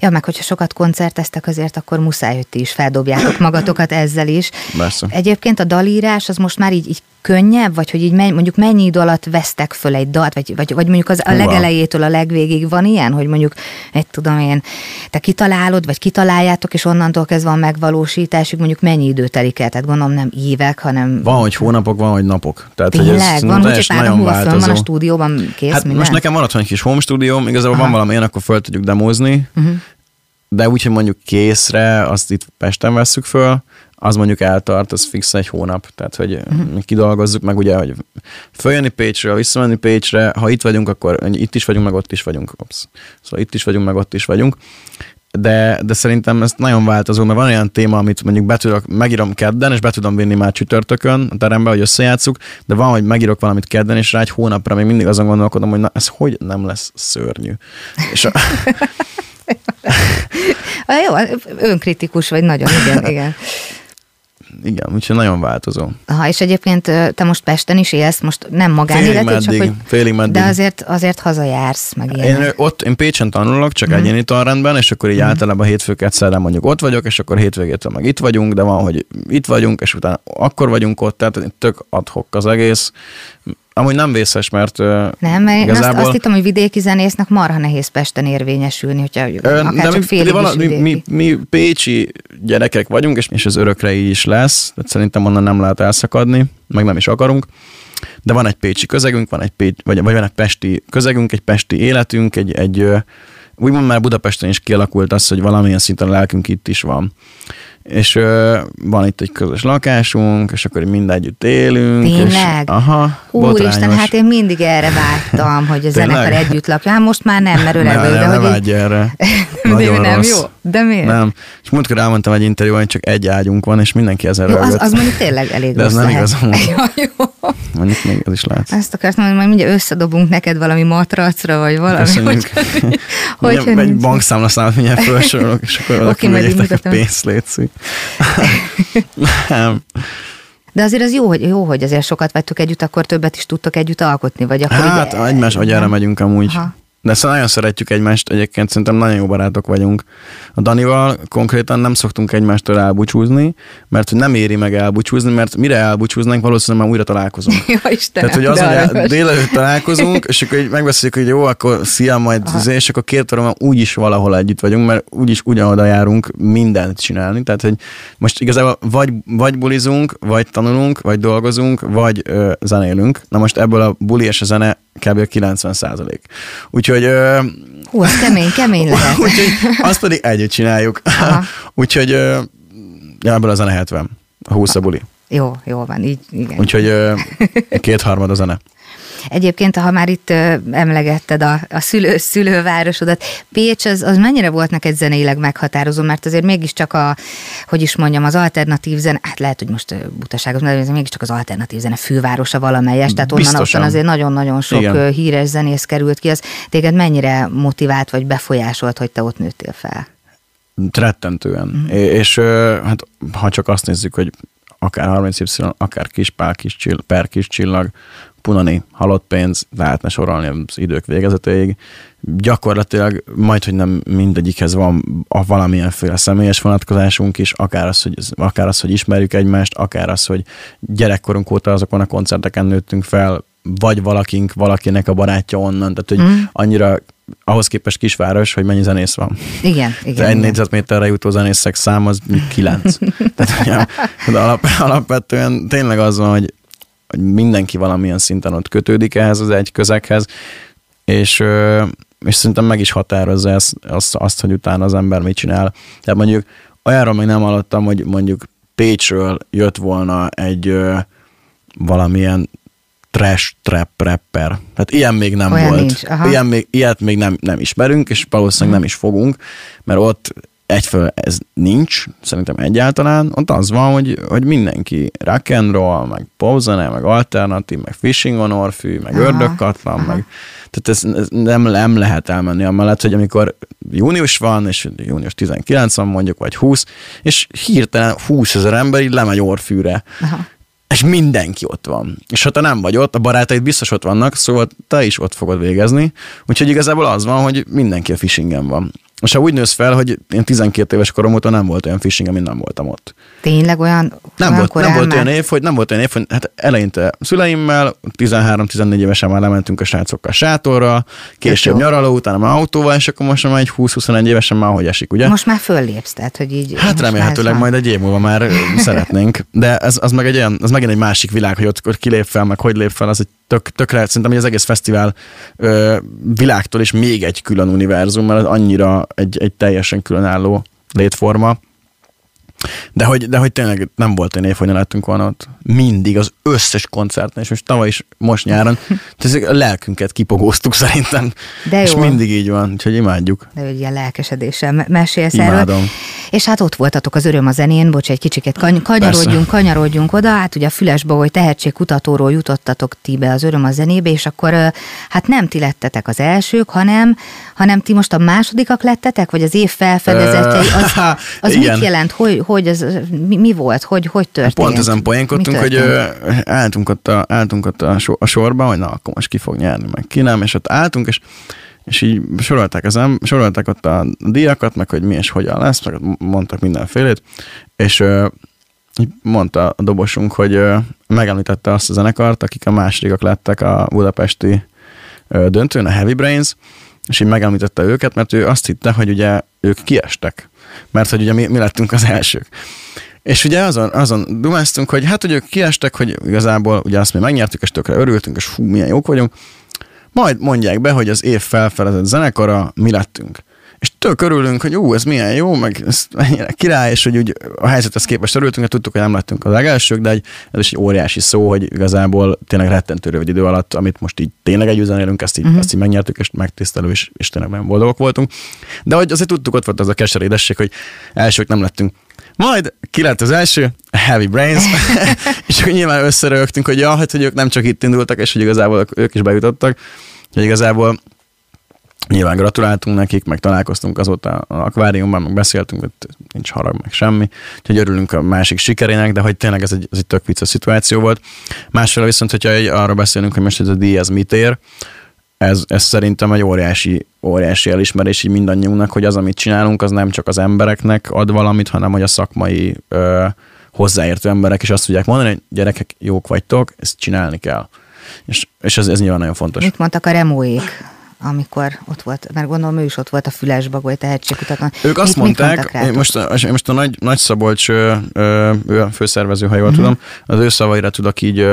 Ja, meg hogyha sokat koncerteztek azért, akkor muszáj, hogy ti is feldobjátok magatokat ezzel is. Persze. Egyébként a dalírás az most már így, így könnyebb, vagy hogy így mondjuk mennyi idő alatt vesztek föl egy dalt, vagy, vagy, vagy mondjuk az a legelejétől a legvégig van ilyen, hogy mondjuk, egy tudom én, te kitalálod, vagy kitaláljátok, és onnantól kezdve a megvalósításuk mondjuk mennyi idő telik el, tehát gondolom nem évek, hanem... Van, hogy hónapok, van, hogy napok. Tehát, Tényleg, hogy ez van, hogy pár hónapban van a stúdióban kész hát minden? most nekem van otthon egy kis home stúdióm, igazából Aha. van valami ilyen, akkor föl tudjuk demozni, uh-huh. De úgy, hogy mondjuk készre, azt itt Pesten vesszük föl, az mondjuk eltart, az fix egy hónap, tehát hogy uh-huh. kidolgozzuk meg ugye, hogy följönni Pécsre, visszamenni Pécsre, ha itt vagyunk, akkor itt is vagyunk, meg ott is vagyunk. Ops. Szóval itt is vagyunk, meg ott is vagyunk. De, de szerintem ez nagyon változó, mert van olyan téma, amit mondjuk be tudok, megírom kedden, és be tudom vinni már csütörtökön a terembe, hogy összejátszuk, de van, hogy megírok valamit kedden, és rá egy hónapra még mindig azon gondolkodom, hogy na, ez hogy nem lesz szörnyű. És a... Jó, önkritikus vagy nagyon, igen, igen igen, úgyhogy nagyon változó. Ha, és egyébként te most Pesten is élsz, most nem magánéletét, csak hogy... Félig meddig. De azért, azért hazajársz, meg ilyen. Én, ott, én Pécsen tanulok, csak mm. egyéni tanrendben, és akkor így mm. általában hétfőket szerdán mondjuk ott vagyok, és akkor hétvégétől meg itt vagyunk, de van, hogy itt vagyunk, és utána akkor vagyunk ott, tehát tök adhok az egész. Amúgy nem vészes, mert Nem, mert igazából... azt, azt hittem, hogy vidéki zenésznek marha nehéz Pesten érvényesülni, hogyha Ö, akár csak félig vala, mi, mi, mi, pécsi gyerekek vagyunk, és, és az örökre így is lesz, tehát szerintem onnan nem lehet elszakadni, meg nem is akarunk. De van egy pécsi közegünk, van egy, pécs, vagy, vagy van egy pesti közegünk, egy pesti életünk, egy, egy úgymond már Budapesten is kialakult az, hogy valamilyen szinten a lelkünk itt is van és ö, van itt egy közös lakásunk, és akkor mind együtt élünk. Tényleg? És, aha, Úristen, hát én mindig erre vágytam, hogy a zenekar együtt lakja. Hát most már nem, mert öreg ne, de ne hogy vágyj erre. Nagyon nem rossz. jó. De miért? Nem. És múltkor elmondtam egy interjúban, hogy csak egy ágyunk van, és mindenki ezen jó, az, az mondjuk tényleg elég De ez nem igaz. ja, jó. Mondjuk még ez is lehet. Ezt akartam, hogy majd mindjárt összedobunk neked valami matracra, vagy valami. Köszönjük. Hogy, hogy, egy bankszámlaszámot mindjárt felsorolok, és akkor valaki okay, a pénzt létszik. Nem. De azért az jó, hogy, jó, hogy azért sokat vettük együtt, akkor többet is tudtok együtt alkotni, vagy akkor Hát, így, egymás agyára megyünk amúgy. Aha. De szóval nagyon szeretjük egymást, egyébként szerintem nagyon jó barátok vagyunk. A Danival konkrétan nem szoktunk egymástól elbúcsúzni, mert hogy nem éri meg elbúcsúzni, mert mire elbúcsúznánk, valószínűleg már újra találkozunk. Ja, Istenem, Tehát, hogy az, hogy délelőtt találkozunk, és akkor megbeszéljük, hogy jó, akkor szia, majd Aha. és akkor két óra úgyis valahol együtt vagyunk, mert úgyis ugyanoda járunk mindent csinálni. Tehát, hogy most igazából vagy, vagy bulizunk, vagy tanulunk, vagy dolgozunk, vagy ö, zenélünk. Na most ebből a buli és a zene kb. 90 százalék. Úgyhogy... Hú, az kemény, kemény lehet. úgyhogy azt pedig együtt csináljuk. úgyhogy ja, ebből a zene 70, a 20 a buli. Jó, jó van, így, igen. Úgyhogy ö, kétharmad a zene. Egyébként, ha már itt emlegetted a, a szülő, szülővárosodat, Pécs az, az mennyire volt neked zeneileg meghatározó, mert azért mégiscsak a, hogy is mondjam, az alternatív zene, hát lehet, hogy most ö, butaságot, de ez mégiscsak az alternatív zene fővárosa valamelyes, tehát onnan Biztosan. azért nagyon-nagyon sok Igen. híres zenész került ki, az téged mennyire motivált vagy befolyásolt, hogy te ott nőttél fel? Rettentően. Mm. És hát ha csak azt nézzük, hogy akár 30Y, akár Kispál, kis csill, per kis csillag, Punani, halott pénz, lehetne sorolni az idők végezetéig. Gyakorlatilag majd, hogy nem mindegyikhez van a valamilyenféle személyes vonatkozásunk is, akár az, hogy, akár az, hogy ismerjük egymást, akár az, hogy gyerekkorunk óta azokon a koncerteken nőttünk fel, vagy valakink, valakinek a barátja onnan, tehát hogy Mm. annyira ahhoz képest kisváros, hogy mennyi zenész van. Igen, De igen. egy igen. négyzetméterre jutó zenészek szám az kilenc. Tehát ugye, de alap, alapvetően tényleg az van, hogy mindenki valamilyen szinten ott kötődik ehhez az egy közekhez, és, és szerintem meg is határozza ezt, azt, azt, hogy utána az ember mit csinál. Tehát mondjuk olyanról még nem hallottam, hogy mondjuk Pécsről jött volna egy ö, valamilyen trash trap rapper. Tehát ilyen még nem Olyan volt. nincs, aha. Ilyen még, ilyet még nem, nem ismerünk, és valószínűleg nem is fogunk, mert ott egyfelől ez nincs, szerintem egyáltalán. Ott az van, hogy, hogy mindenki rock and roll, meg popzene, meg alternatív, meg fishing on orfű, meg Aha, ördögkatlan, aha. meg tehát ez, ez nem, nem lehet elmenni amellett, hogy amikor június van, és június 19 van mondjuk, vagy 20, és hirtelen 20 ezer ember így lemegy orfűre. Aha. És mindenki ott van. És ha te nem vagy ott, a barátaid biztos ott vannak, szóval te is ott fogod végezni. Úgyhogy igazából az van, hogy mindenki a fishingen van. És ha úgy nősz fel, hogy én 12 éves korom óta nem volt olyan fishing, amin nem voltam ott. Tényleg olyan, Nem volt, nem volt olyan év, hogy nem volt olyan év, hogy hát eleinte szüleimmel, 13-14 évesen már lementünk a srácokkal sátorra, később jó. nyaraló, utána már autóval, és akkor most már egy 20-21 évesen már hogy esik, ugye? Most már föllépsz, tehát, hogy így... Hát remélhetőleg majd egy év múlva már szeretnénk, de ez, az meg egy olyan, az megint egy másik világ, hogy ott, ott kilép fel, meg hogy lép fel, az egy tök, tökre, szerintem hogy az egész fesztivál ö, világtól is még egy külön univerzum, mert az annyira egy, egy teljesen különálló létforma. De hogy, de hogy tényleg nem volt olyan év, hogy ne lettünk volna ott. Mindig az összes koncerten, és most tavaly is, most nyáron, tehát a lelkünket kipogóztuk szerintem. De És jó. mindig így van, úgyhogy imádjuk. De hogy ilyen lelkesedéssel me- mesélsz erről. Imádom. És hát ott voltatok az öröm a zenén, bocs, egy kicsiket kany- kanyarodjunk, Persze. kanyarodjunk oda, hát ugye a Fülesba, hogy tehetségkutatóról jutottatok ti be az öröm a zenébe, és akkor hát nem ti lettetek az elsők, hanem, hanem ti most a másodikak lettetek, vagy az év felfedezettei, az, az mit jelent, hogy, hogy az, mi, mi volt, hogy, hogy történt? Pont ezen poénkodtunk, hogy ö, álltunk ott, a, álltunk ott a, so, a sorba, hogy na, akkor most ki fog nyerni, meg ki nem, és ott álltunk, és, és így sorolták, az em, sorolták ott a díjakat, meg hogy mi és hogyan lesz, meg mondtak mindenfélét, és ö, mondta a dobosunk, hogy ö, megemlítette azt a zenekart, akik a másodikak lettek a budapesti ö, döntőn, a Heavy Brains, és így megemlítette őket, mert ő azt hitte, hogy ugye ők kiestek, mert hogy ugye mi, mi lettünk az elsők. És ugye azon, azon dumáztunk, hogy hát, hogy ők kiestek, hogy igazából ugye azt mi megnyertük, és tökre örültünk, és fú, milyen jók vagyunk. Majd mondják be, hogy az év felfelezett zenekara mi lettünk. És tök örülünk, hogy ú, ez milyen jó, meg ez mennyire király, és hogy úgy a helyzethez képest örültünk, mert tudtuk, hogy nem lettünk az legelsők, de egy, ez is egy óriási szó, hogy igazából tényleg rettentő rövid idő alatt, amit most így tényleg együtt zenélünk, ezt így, uh-huh. ezt így megnyertük, és megtisztelő, és, és tényleg nagyon boldogok voltunk. De hogy azért tudtuk, ott volt az a keserédesség, hogy elsők nem lettünk. Majd ki lett az első, Heavy Brains, és akkor nyilván összerögtünk, hogy ja, hát, hogy ők nem csak itt indultak, és hogy igazából ők is bejutottak, hogy igazából nyilván gratuláltunk nekik, meg találkoztunk azóta az akváriumban, meg beszéltünk, hogy nincs harag, meg semmi, úgyhogy örülünk a másik sikerének, de hogy tényleg ez egy, ez egy tök vicces szituáció volt. Másfél viszont, hogyha egy- arra beszélünk, hogy most ez a díj, ez mit ér, ez, ez szerintem egy óriási, óriási elismerés így mindannyiunknak, hogy az, amit csinálunk, az nem csak az embereknek ad valamit, hanem hogy a szakmai ö, hozzáértő emberek is azt tudják mondani, hogy gyerekek, jók vagytok, ezt csinálni kell. És, és ez, ez nyilván nagyon fontos. Mit mondtak a remóék, amikor ott volt, mert gondolom ő is ott volt a Fülesbagoly tehetségkutatón. Ők azt mit, mit mondták, rátok? most, most a nagy, nagy Szabolcs, ő a főszervező, ha jól uh-huh. tudom, az ő szavaira tudok így,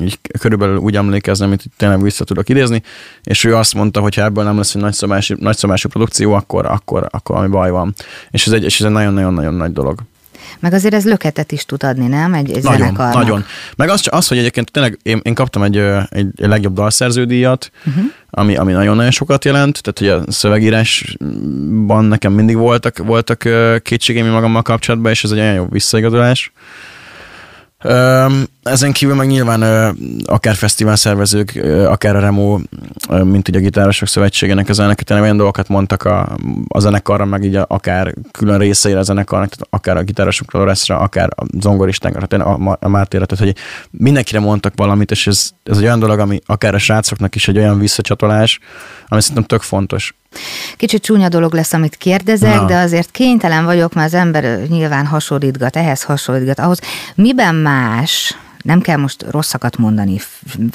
így körülbelül úgy emlékezni, amit tényleg vissza tudok idézni, és ő azt mondta, hogy ha ebből nem lesz egy nagyszabású, nagyszabású produkció, akkor, akkor, akkor ami baj van. És ez egy, és ez egy nagyon-nagyon-nagyon nagy dolog. Meg azért ez löketet is tud adni, nem? Egy, egy Nagyon, zenekarnak. nagyon. Meg az, az, hogy egyébként tényleg én, én kaptam egy, egy, legjobb dalszerződíjat, uh-huh. ami, ami nagyon-nagyon sokat jelent, tehát hogy a szövegírásban nekem mindig voltak, voltak kétségeim magammal kapcsolatban, és ez egy olyan jó visszaigazolás. Ezen kívül meg nyilván akár fesztivál szervezők, akár a Remo, mint ugye a Gitárosok Szövetségének az elnöke, tényleg olyan dolgokat mondtak a, a zenekarra, meg így a, akár külön részeire a zenekarnak, tehát akár a gitárosokra, Loreszra, akár a zongoristánkra, a, a, a Mártére, tehát hogy mindenkire mondtak valamit, és ez, ez egy olyan dolog, ami akár a srácoknak is egy olyan visszacsatolás, ami szerintem tök fontos. Kicsit csúnya dolog lesz, amit kérdezek, Na. de azért kénytelen vagyok, mert az ember nyilván hasonlítgat, ehhez hasonlítgat, ahhoz miben más, nem kell most rosszakat mondani,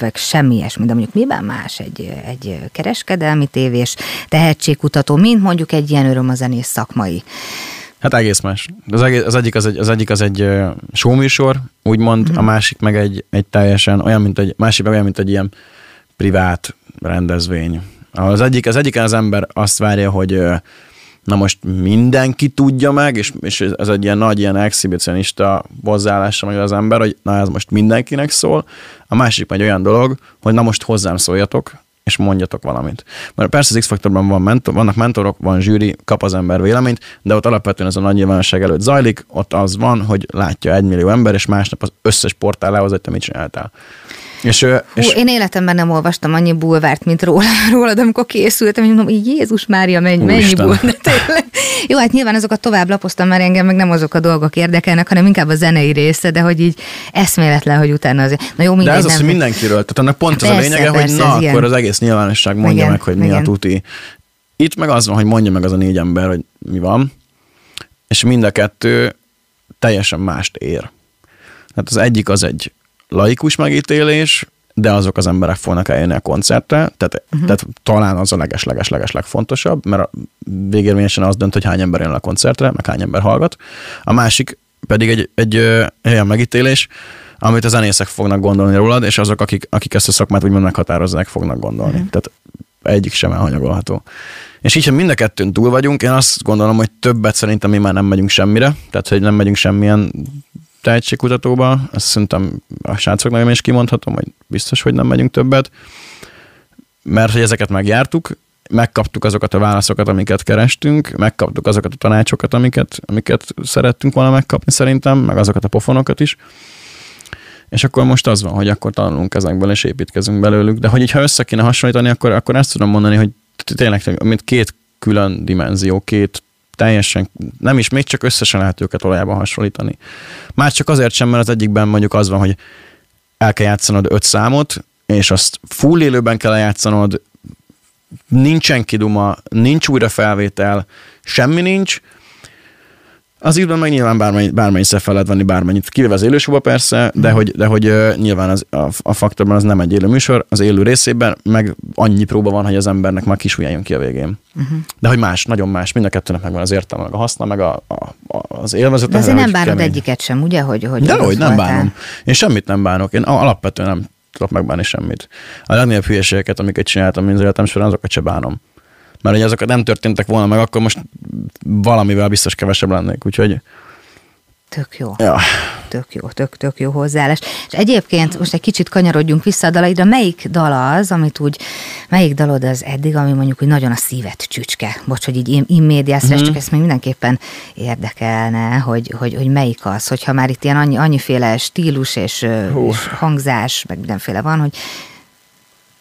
meg semmi ilyesmi, de mondjuk miben más egy, egy kereskedelmi tévés tehetségkutató, mint mondjuk egy ilyen öröm a zenész szakmai. Hát egész más. Az, egész, az, egyik az egy, az egyik az egy showműsor, úgymond, uh-huh. a másik meg egy, egy teljesen olyan, mint egy, másik meg olyan, mint egy ilyen privát rendezvény. Az egyik, az egyiken az ember azt várja, hogy na most mindenki tudja meg, és, és ez egy ilyen nagy ilyen exhibicionista hozzáállása meg az ember, hogy na ez most mindenkinek szól. A másik meg olyan dolog, hogy na most hozzám szóljatok, és mondjatok valamit. Mert persze az X-faktorban van mentor, vannak mentorok, van zsűri, kap az ember véleményt, de ott alapvetően ez a nagy nyilvánosság előtt zajlik, ott az van, hogy látja egy millió ember, és másnap az összes portál lehoz, hogy mit csináltál. És, ö, Hú, és én életemben nem olvastam annyi bulvárt, mint róla, rólad, amikor készültem, hogy mondom, Jézus Mária, mennyi, mennyi bulvár, de tényleg. Jó, hát nyilván azokat tovább lapoztam, mert engem meg nem azok a dolgok érdekelnek, hanem inkább a zenei része, de hogy így eszméletlen, hogy utána azért. Na jó, de mindegy, ez az, nem. hogy mindenkiről, tehát annak pont az a lényege, persze, hogy na, ez ilyen. akkor az egész nyilvánosság mondja Igen, meg, hogy mi a igen. tuti. Itt meg az van, hogy mondja meg az a négy ember, hogy mi van, és mind a kettő teljesen mást ér. Hát az egyik az egy laikus megítélés, de azok az emberek fognak eljönni a koncertre, tehát, uh-huh. tehát talán az a leges-leges-leges legfontosabb, mert végérvényesen az dönt, hogy hány ember jön a koncertre, meg hány ember hallgat. A másik pedig egy, egy olyan megítélés, amit a zenészek fognak gondolni rólad, és azok, akik, akik ezt a szakmát úgymond meghatározzák, fognak gondolni. Uh-huh. Tehát egyik sem elhanyagolható. És így, ha mind a kettőn túl vagyunk, én azt gondolom, hogy többet szerintem mi már nem megyünk semmire, tehát hogy nem megyünk semmilyen tehetségkutatóba, azt szerintem a srácoknak nem is kimondhatom, hogy biztos, hogy nem megyünk többet, mert hogy ezeket megjártuk, megkaptuk azokat a válaszokat, amiket kerestünk, megkaptuk azokat a tanácsokat, amiket, amiket szerettünk volna megkapni szerintem, meg azokat a pofonokat is. És akkor most az van, hogy akkor tanulunk ezekből, és építkezünk belőlük. De hogy így, ha össze kéne hasonlítani, akkor, akkor ezt tudom mondani, hogy tényleg, mint két külön dimenzió, két teljesen, nem is, még csak összesen lehet őket valójában hasonlítani. Már csak azért sem, mert az egyikben mondjuk az van, hogy el kell játszanod öt számot, és azt full élőben kell játszanod, nincsen kiduma, nincs újra felvétel, semmi nincs, az időben meg nyilván bármennyi, bármennyiszer fel lehet venni bármennyit, kivéve az élősóba persze, de hogy, de hogy nyilván az, a, a faktorban az nem egy élő műsor, az élő részében meg annyi próba van, hogy az embernek már kis ujján jön ki a végén. Uh-huh. De hogy más, nagyon más, mind a kettőnek megvan az értelme, meg a haszna, meg a, a, a, az élvezete. De azért nem bánod kemény. egyiket sem, ugye? Hogy, hogy De hogy nem bánom. Én semmit nem bánok. Én alapvetően nem tudok megbánni semmit. A legnagyobb hülyeségeket, amiket csináltam az életem során, azokat se bánom. Mert hogy azokat nem történtek volna meg, akkor most valamivel biztos kevesebb lennék. Úgyhogy, Tök jó. ja. Tök jó, tök, tök jó hozzáállás. És egyébként most egy kicsit kanyarodjunk vissza a dalaidra. Melyik dal az, amit úgy, melyik dalod az eddig, ami mondjuk hogy nagyon a szívet csücske? Bocs, hogy így im- immédiászra, Mhm. mm-hmm. csak ezt még mindenképpen érdekelne, hogy, hogy, hogy melyik az, hogyha már itt ilyen annyi, annyiféle stílus és, és hangzás, meg mindenféle van, hogy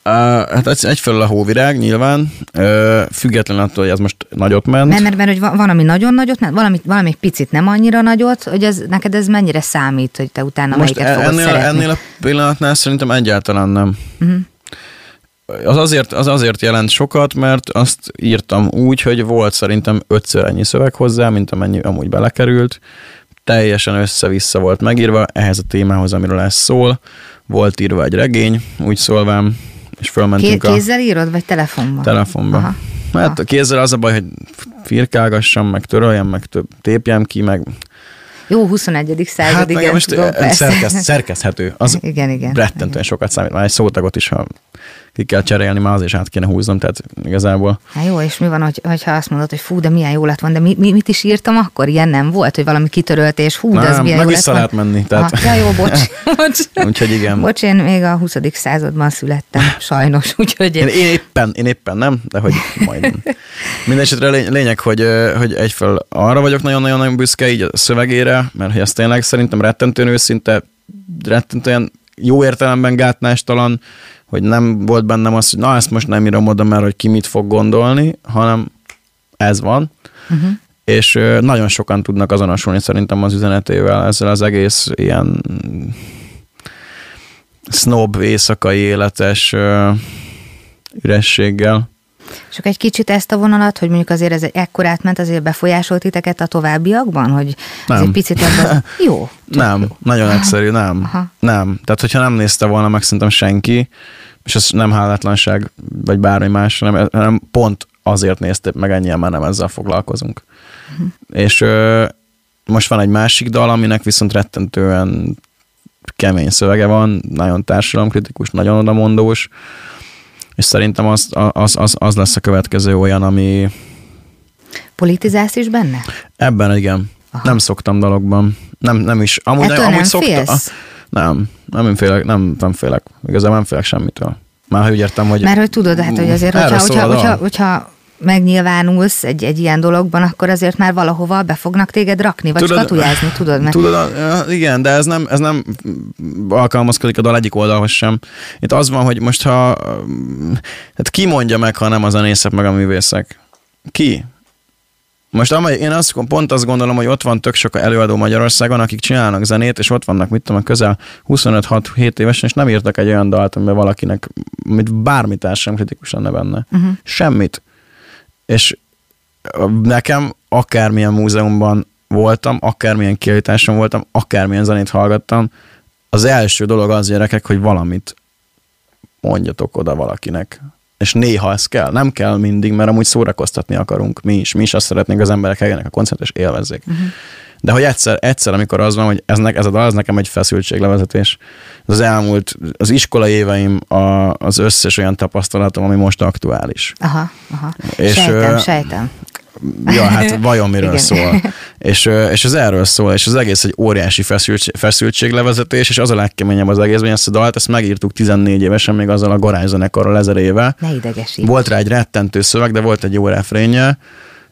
hát egy- egyfelől a hóvirág nyilván, független attól, hogy ez most nagyot ment. mert, mert, mert hogy van, ami nagyon nagyot, mert valami, valami picit nem annyira nagyot, hogy ez, neked ez mennyire számít, hogy te utána Most melyiket fogod ennél, szeretni? ennél a pillanatnál szerintem egyáltalán nem. Mhm. Az azért, az azért jelent sokat, mert azt írtam úgy, hogy volt szerintem ötször ennyi szöveg hozzá, mint amennyi amúgy belekerült. Teljesen össze-vissza volt megírva ehhez a témához, amiről ez szól. Volt írva egy regény, úgy szólván, és Ké- fölmentünk a kézzel írod, vagy telefonban? telefonba. Aha. Hát a kézzel az a baj, hogy firkálgassam, meg töröljem, meg több, tépjem ki, meg Jó, 21. század, Hát igen. most tudom, persze. szerkeszt, szerkeszthető. Az Igen, igen. rettentően igen. sokat számít. Már egy szótagot is, ha ki kell cserélni, már az is át kéne húznom, tehát igazából Hát jó, és mi van, hogy, hogyha azt mondod, hogy fú, de milyen jó lett van, de mi, mi, mit is írtam akkor? Ilyen nem volt, hogy valami kitörölt, és hú, de ez Nem, milyen meg jó vissza lehet menni, tehát- Aha, ja, jó, bocs. bocs. Úgyhogy igen. Bocs, én még a 20. században születtem, sajnos, úgyhogy Én, én... éppen, én éppen nem, de hogy majd. Mindenesetre lény, lényeg, hogy, ö, hogy egyfelől arra vagyok nagyon-nagyon büszke így a szövegére, mert hogy ez tényleg szerintem rettentően őszinte, rettentően jó értelemben gátnástalan, hogy nem volt bennem az, hogy na ezt most nem írom oda, mert hogy ki mit fog gondolni, hanem ez van. Uh-huh. És nagyon sokan tudnak azonosulni szerintem az üzenetével, ezzel az egész ilyen snob éjszakai életes ürességgel. És akkor egy kicsit ezt a vonalat, hogy mondjuk azért ez ekkor átment, azért befolyásolt titeket a továbbiakban, hogy Nem. egy picit ebben... Jó. Nem, nagyon egyszerű, nem. Aha. Nem. Tehát, hogyha nem nézte volna meg szerintem senki, és ez nem hálátlanság, vagy bármi más, hanem, hanem pont azért nézték meg ennyien, már nem ezzel foglalkozunk. Mhm. És ö, most van egy másik dal, aminek viszont rettentően kemény szövege van, nagyon társadalomkritikus, nagyon odamondós, és szerintem az, az, az, az lesz a következő olyan, ami Politizálsz is benne? ebben igen. Aha. Nem szoktam dalokban. Nem, nem is. Amúgy, Ettől amúgy nem szoktam. félsz? Nem, nem, félek, nem, nem félek. Igazából nem félek semmitől. Már úgy értem, hogy... Mert hogy tudod, hát, hogy azért, hogyha, hogyha, a dal. hogyha, hogyha megnyilvánulsz egy, egy ilyen dologban, akkor azért már valahova be fognak téged rakni, vagy tudod, skatujázni, tudod? Mert Tudod, a- igen, de ez nem, ez nem alkalmazkodik a dal egyik oldalhoz sem. Itt az van, hogy most ha... Hát ki mondja meg, ha nem a zenészek, meg a művészek? Ki? Most amely, én azt, pont azt gondolom, hogy ott van tök sok előadó Magyarországon, akik csinálnak zenét, és ott vannak, mit tudom, közel 25-6-7 évesen, és nem írtak egy olyan dalt, amiben valakinek, amit bármi társam kritikus lenne benne. Uh-huh. Semmit. És nekem akármilyen múzeumban voltam, akármilyen kiállításon voltam, akármilyen zenét hallgattam, az első dolog az gyerekek, hogy valamit mondjatok oda valakinek. És néha ez kell. Nem kell mindig, mert amúgy szórakoztatni akarunk mi is. Mi is azt szeretnénk, az emberek eljenek a koncert és élvezzék. Uh-huh. De hogy egyszer, egyszer, amikor az van, hogy ez, ne, ez a dal, ez nekem egy feszültséglevezetés. Ez az elmúlt, az iskolai éveim, a, az összes olyan tapasztalatom, ami most aktuális. Aha, aha. És, sejtem, ö, sejtem. Ja, hát vajon miről Igen. szól. És, és ez erről szól, és az egész egy óriási feszültség, feszültséglevezetés, és az a legkeményebb az egészben, hogy ezt a dalt, ezt megírtuk 14 évesen, még azzal a garázszenekarral ezer éve. Ne idegesíts. Volt rá egy rettentő szöveg, de volt egy jó refrénje,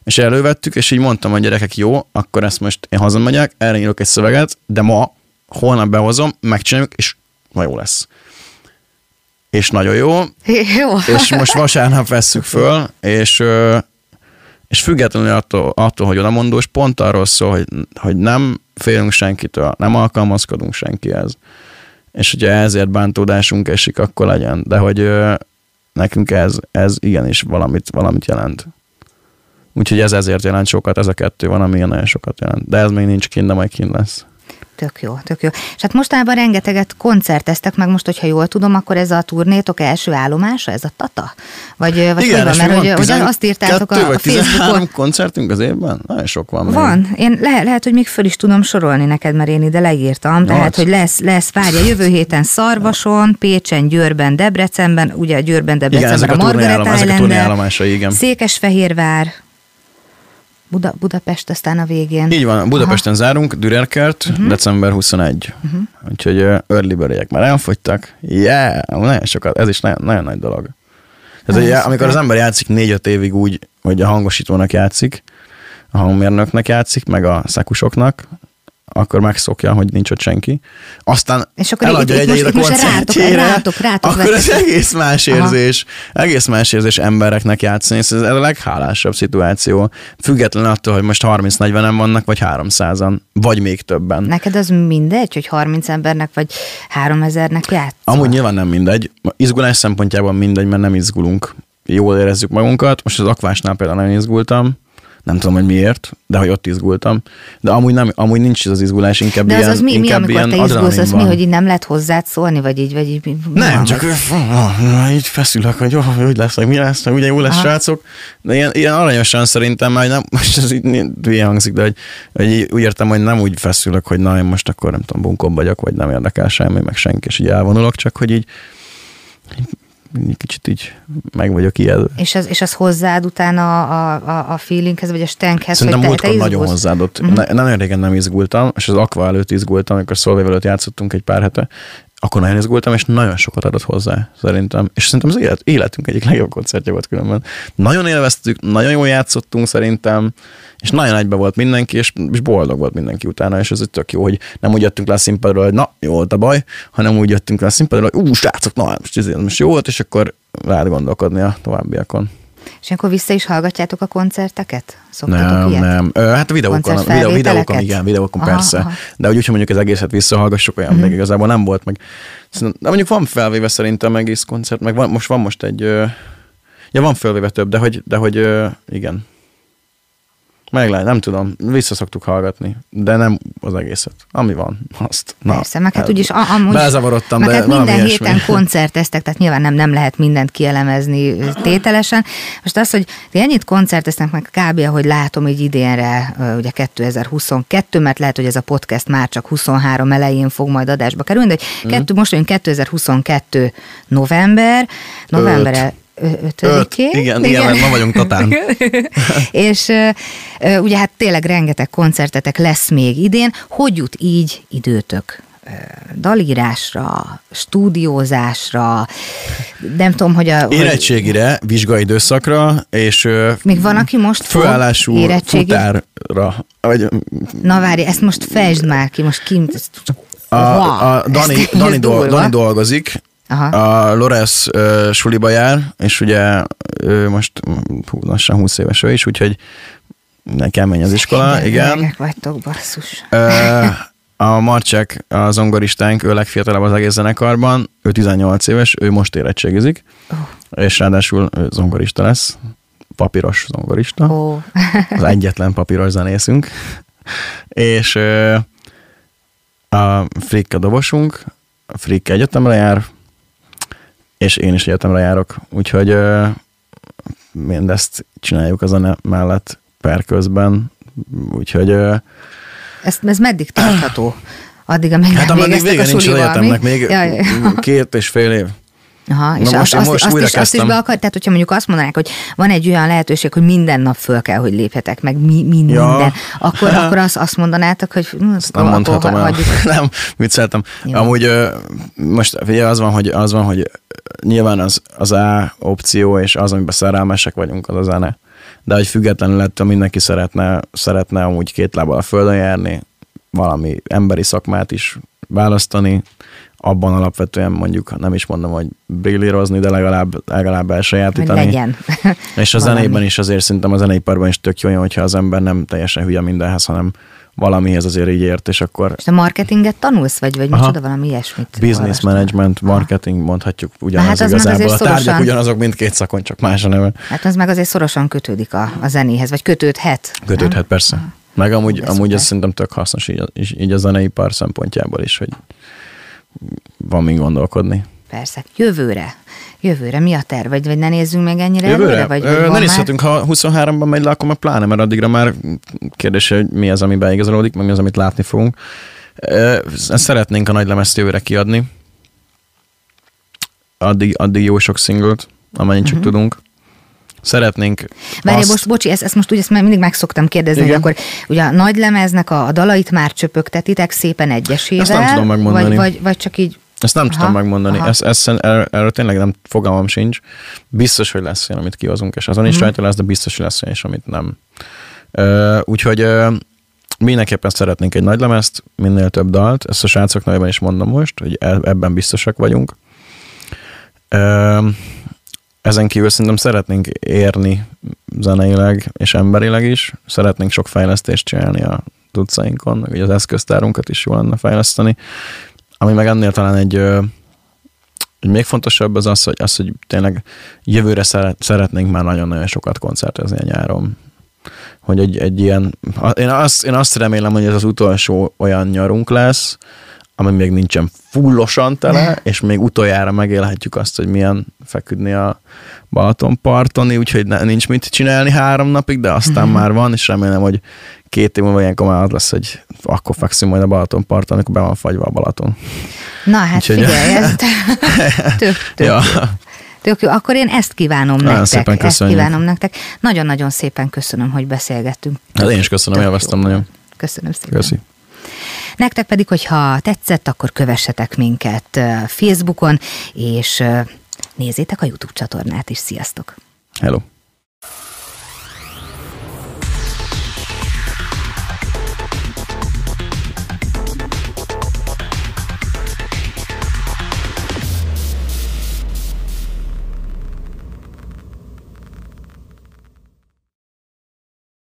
és elővettük, és így mondtam a gyerekek, jó, akkor ezt most én hazamegyek, erre írok egy szöveget, de ma, holnap behozom, megcsináljuk, és ma jó lesz. És nagyon jó, Jó. és most vasárnap vesszük föl, és, és függetlenül attól, attól, hogy odamondós, pont arról szól, hogy, hogy nem félünk senkitől, nem alkalmazkodunk senkihez. És hogyha ezért bántódásunk esik, akkor legyen. De hogy ö, nekünk ez, ez igenis valamit, valamit jelent. Úgyhogy ez ezért jelent sokat, ez a kettő van, ami nagyon sokat jelent. De ez még nincs kint, de majd kint lesz. Tök jó, tök jó. És hát mostanában rengeteget koncerteztek, meg most, hogyha jól tudom, akkor ez a turnétok első állomása, ez a Tata? Vagy, vagy hogy van? Mert hogy, hogy azt írtátok a, a Facebookon. 13 koncertünk az évben? Nagyon sok van. még. Van. Én le, lehet, hogy még föl is tudom sorolni neked, mert én ide leírtam. Tehát, Nyolc. hogy lesz, lesz, várja, jövő héten Szarvason, Pécsen, Győrben, Debrecenben, ugye Győrben, Igen, Debrecenben ezek a, a Margaret turnéállomásai, igen. Székesfehérvár, Buda, Budapest aztán a végén. Így van, Budapesten Aha. zárunk, Dürerkert, uh-huh. december 21. Uh-huh. Úgyhogy uh, early bird már elfogytak. Yeah, nagyon sokat, ez is nagyon, nagyon nagy dolog. Nagyon hogy amikor az ember játszik négy-öt évig úgy, hogy a hangosítónak játszik, a hangmérnöknek játszik, meg a szekusoknak, akkor megszokja, hogy nincs ott senki. Aztán És akkor eladja itt- a most- rátok- koncertjére, rátok- rátok akkor ez egész más Aha. érzés. Egész más érzés embereknek játszani, ez a leghálásabb szituáció. Függetlenül attól, hogy most 30-40-en vannak, vagy 300-an, vagy még többen. Neked az mindegy, hogy 30 embernek vagy 3000-nek játszol? Amúgy nyilván nem mindegy. Izgulás szempontjában mindegy, mert nem izgulunk. Jól érezzük magunkat. Most az akvásnál például nem izgultam. Nem tudom, hogy miért, de hogy ott izgultam. De amúgy, nem, amúgy nincs ez az izgulás, inkább De az, ilyen, az mi, mi inkább amikor te izgulsz, az mi, hogy így nem lehet hozzád szólni, vagy így, vagy így mi- Nem, van, csak vagy- ö, így feszülök, hogy jó, hogy lesz, hogy mi lesz, hogy ugye jó lesz, Aha. srácok. De ilyen, ilyen aranyosan szerintem, már nem, most ez így hülye hangzik, de hogy, hogy úgy értem, hogy nem úgy feszülök, hogy na, én most akkor nem tudom, bunkon vagyok, vagy nem érdekel semmi, meg senki, és így elvonulok, csak hogy így kicsit így meg vagyok ijedve. És az, és az hozzád utána a, a, a feelinghez, vagy a stenkhez, Szerintem hogy te, te nagyon hozzáadott. Uh-huh. Ne, nagyon régen nem izgultam, és az Aqua előtt izgultam, amikor Szolvével előtt játszottunk egy pár hete, akkor nagyon izgultam, és nagyon sokat adott hozzá, szerintem. És szerintem az élet, életünk egyik legjobb koncertje volt különben. Nagyon élveztük, nagyon jól játszottunk szerintem, és nagyon egybe volt mindenki, és, és boldog volt mindenki utána, és ez egy tök jó, hogy nem úgy jöttünk le a színpadról, hogy na, jó volt a baj, hanem úgy jöttünk le a színpadról, hogy ú, srácok, na, most, ez most jó volt, és akkor rád gondolkodni a továbbiakon. És akkor vissza is hallgatjátok a koncerteket? Szoktatok Nem, ilyet? nem. Ö, hát videókon, videó, videókon, igen, videókon Aha, persze. aha. De hogy mondjuk az egészet visszahallgassuk, olyan Mhm. még igazából nem volt meg. Szerintem, de mondjuk van felvéve szerintem egész koncert, meg van, most van most egy, ja van felvéve több, de hogy, de hogy ö, igen. Meglát, nem tudom, vissza szoktuk hallgatni, de nem az egészet. Ami van, azt. Na, Persze, meg hát el- úgyis amúgy... Belezavarodtam, meg de hát minden ilyesmi. héten koncerteztek, tehát nyilván nem, nem lehet mindent kielemezni tételesen. Most az, hogy ti ennyit koncerteztek meg kb. ahogy látom így idénre, ugye 2022, mert lehet, hogy ez a podcast már csak 23 elején fog majd adásba kerülni, de hogy kettő, most vagyunk 2022 november, november Öt, 5-én. igen, igen, mert ma vagyunk Tatán. és ugye hát tényleg rengeteg koncertetek lesz még idén. Hogy jut így időtök? Dalírásra, stúdiózásra, nem tudom, hogy a... hogy- Érettségire, vizsgai időszakra, és Még van, aki most főállású érettségit? futárra. Vagy, Na várj, ezt most fejtsd már ki, most ki... a, a Dani, Dani, dol. Dani dolgozik, Aha. a Lores uh, suliba jár, és ugye ő most hú, lassan 20 éves ő is, úgyhogy nekem menj az iskola, igen. vagytok, basszus. Ö, a Marcsek, a zongoristánk, ő legfiatalabb az egész zenekarban, ő 18 éves, ő most érettségizik, Oh. és ráadásul zongorista lesz, papíros zongorista Ó, az egyetlen papíros zenészünk, és ö, a Frick a dobosunk, Frick egyetemre jár, és én is egyetemre járok, úgyhogy ö, mindezt csináljuk a zene mellett per közben, úgyhogy ö, ez, ez meddig tartható? Addig, amíg hát nem ameddig vége a nincs az egyetemnek, még Jaj. két és fél év. Aha, és Na azt, most azt, most azt, is, azt is be akar, tehát hogyha mondjuk azt mondanák, hogy van egy olyan lehetőség, hogy minden nap föl kell, hogy lépjetek, meg mi, mi, Ja. minden, akkor, akkor azt, azt mondanátok, hogy hm, Ezt nem mondhatom el. hagyjuk. Nem, vicceltem. Jó. Amúgy most ugye az van, hogy, az van, hogy nyilván az, az A opció, és az, amiben szerelmesek vagyunk, az a zene. De hogy függetlenül ettől mindenki szeretne, szeretne amúgy két lábbal a földön járni, valami emberi szakmát is választani, abban alapvetően mondjuk nem is mondom, hogy brillírozni, de legalább, legalább Hogy elsajátítani. legyen. És a Valami. zenében is azért szerintem a zeneiparban is tök jó, hogyha az ember nem teljesen hülye mindenhez, hanem valamihez azért így ért, és akkor És a marketinget tanulsz, vagy, vagy Aha. micsoda valami ilyesmit? business management, marketing, mondhatjuk ugyanaz hát az igazából. A tárgyak szorosan- ugyanazok mindkét szakon, csak más a neve. Hát az meg azért szorosan kötődik a, a zenéhez, vagy kötődhet. Kötődhet nem? persze. Meg amúgy, De amúgy ez szerintem tök hasznos így, így, így a zeneipar szempontjából is, hogy van min gondolkodni. Persze. Jövőre. Jövőre mi a terv? Vagy, vagy ne nézzünk meg ennyire előre? Vagy, Ö, ne nézhetünk, ha 23-ban megy le, akkor meg pláne, mert addigra már kérdés, hogy mi az, ami beigazolódik, meg mi az, amit látni fogunk. Ö, szeretnénk a nagy lemezt jövőre kiadni. Addig, addig jó sok szinglet, amennyit csak Mhm. tudunk. Szeretnénk Várj, azt- most, bocsi, ezt, ezt most úgy ezt már mindig meg szoktam kérdezni, Igen. akkor ugye a nagy lemeznek a, a dalait már csöpögtetitek szépen egyesével? Ezt nem tudom megmondani. Vagy, vagy, vagy csak így... Ezt nem Aha, tudom megmondani. aha. Ezt, ezt, erről, erről tényleg nem fogalmam sincs. Biztos, hogy lesz olyan, amit kihozunk, és azon is Mhm. rajta lesz, de biztos, hogy lesz olyan is, amit nem. Ö, úgyhogy ö, mindenképpen szeretnénk egy nagy lemezt, minél több dalt. Ezt a srácok nevében is mondom most, hogy e- ebben biztosak vagyunk. Ö, ezen kívül szerintem szeretnénk érni zeneileg és emberileg is. Szeretnénk sok fejlesztést csinálni a tudcainkon, meg ugye az eszköztárunkat is jól lenne fejleszteni. Ami meg ennél talán egy, ö, egy még fontosabb az az, hogy, az, hogy tényleg jövőre szeret, szeretnénk már nagyon-nagyon sokat koncertezni a nyáron. hogy egy, egy ilyen, én azt, én azt remélem, hogy ez az utolsó olyan nyarunk lesz, ami még nincsen fullosan tele, és még utoljára megélhetjük azt, hogy milyen feküdni a Balatonparton, úgyhogy nincs mit csinálni három napig, de aztán mm-hmm. már van, és remélem, hogy két év múlva ilyenkor már az lesz, hogy akkor fekszünk majd a Balatonparton, amikor be van fagyva a Balaton. Na hát Úgyhogy... figyelj, ez tök, tök, ja. Tök jó. Akkor én ezt kívánom Nagyon nektek. Szépen köszönjük. Ezt kívánom nektek. Nagyon-nagyon szépen köszönöm, hogy beszélgettünk. Hát én is köszönöm, élveztem nagyon. Köszönöm szépen. Köszi. Nektek pedig, hogyha tetszett, akkor kövessetek minket Facebookon, és nézzétek a YouTube csatornát is. Sziasztok! Hello!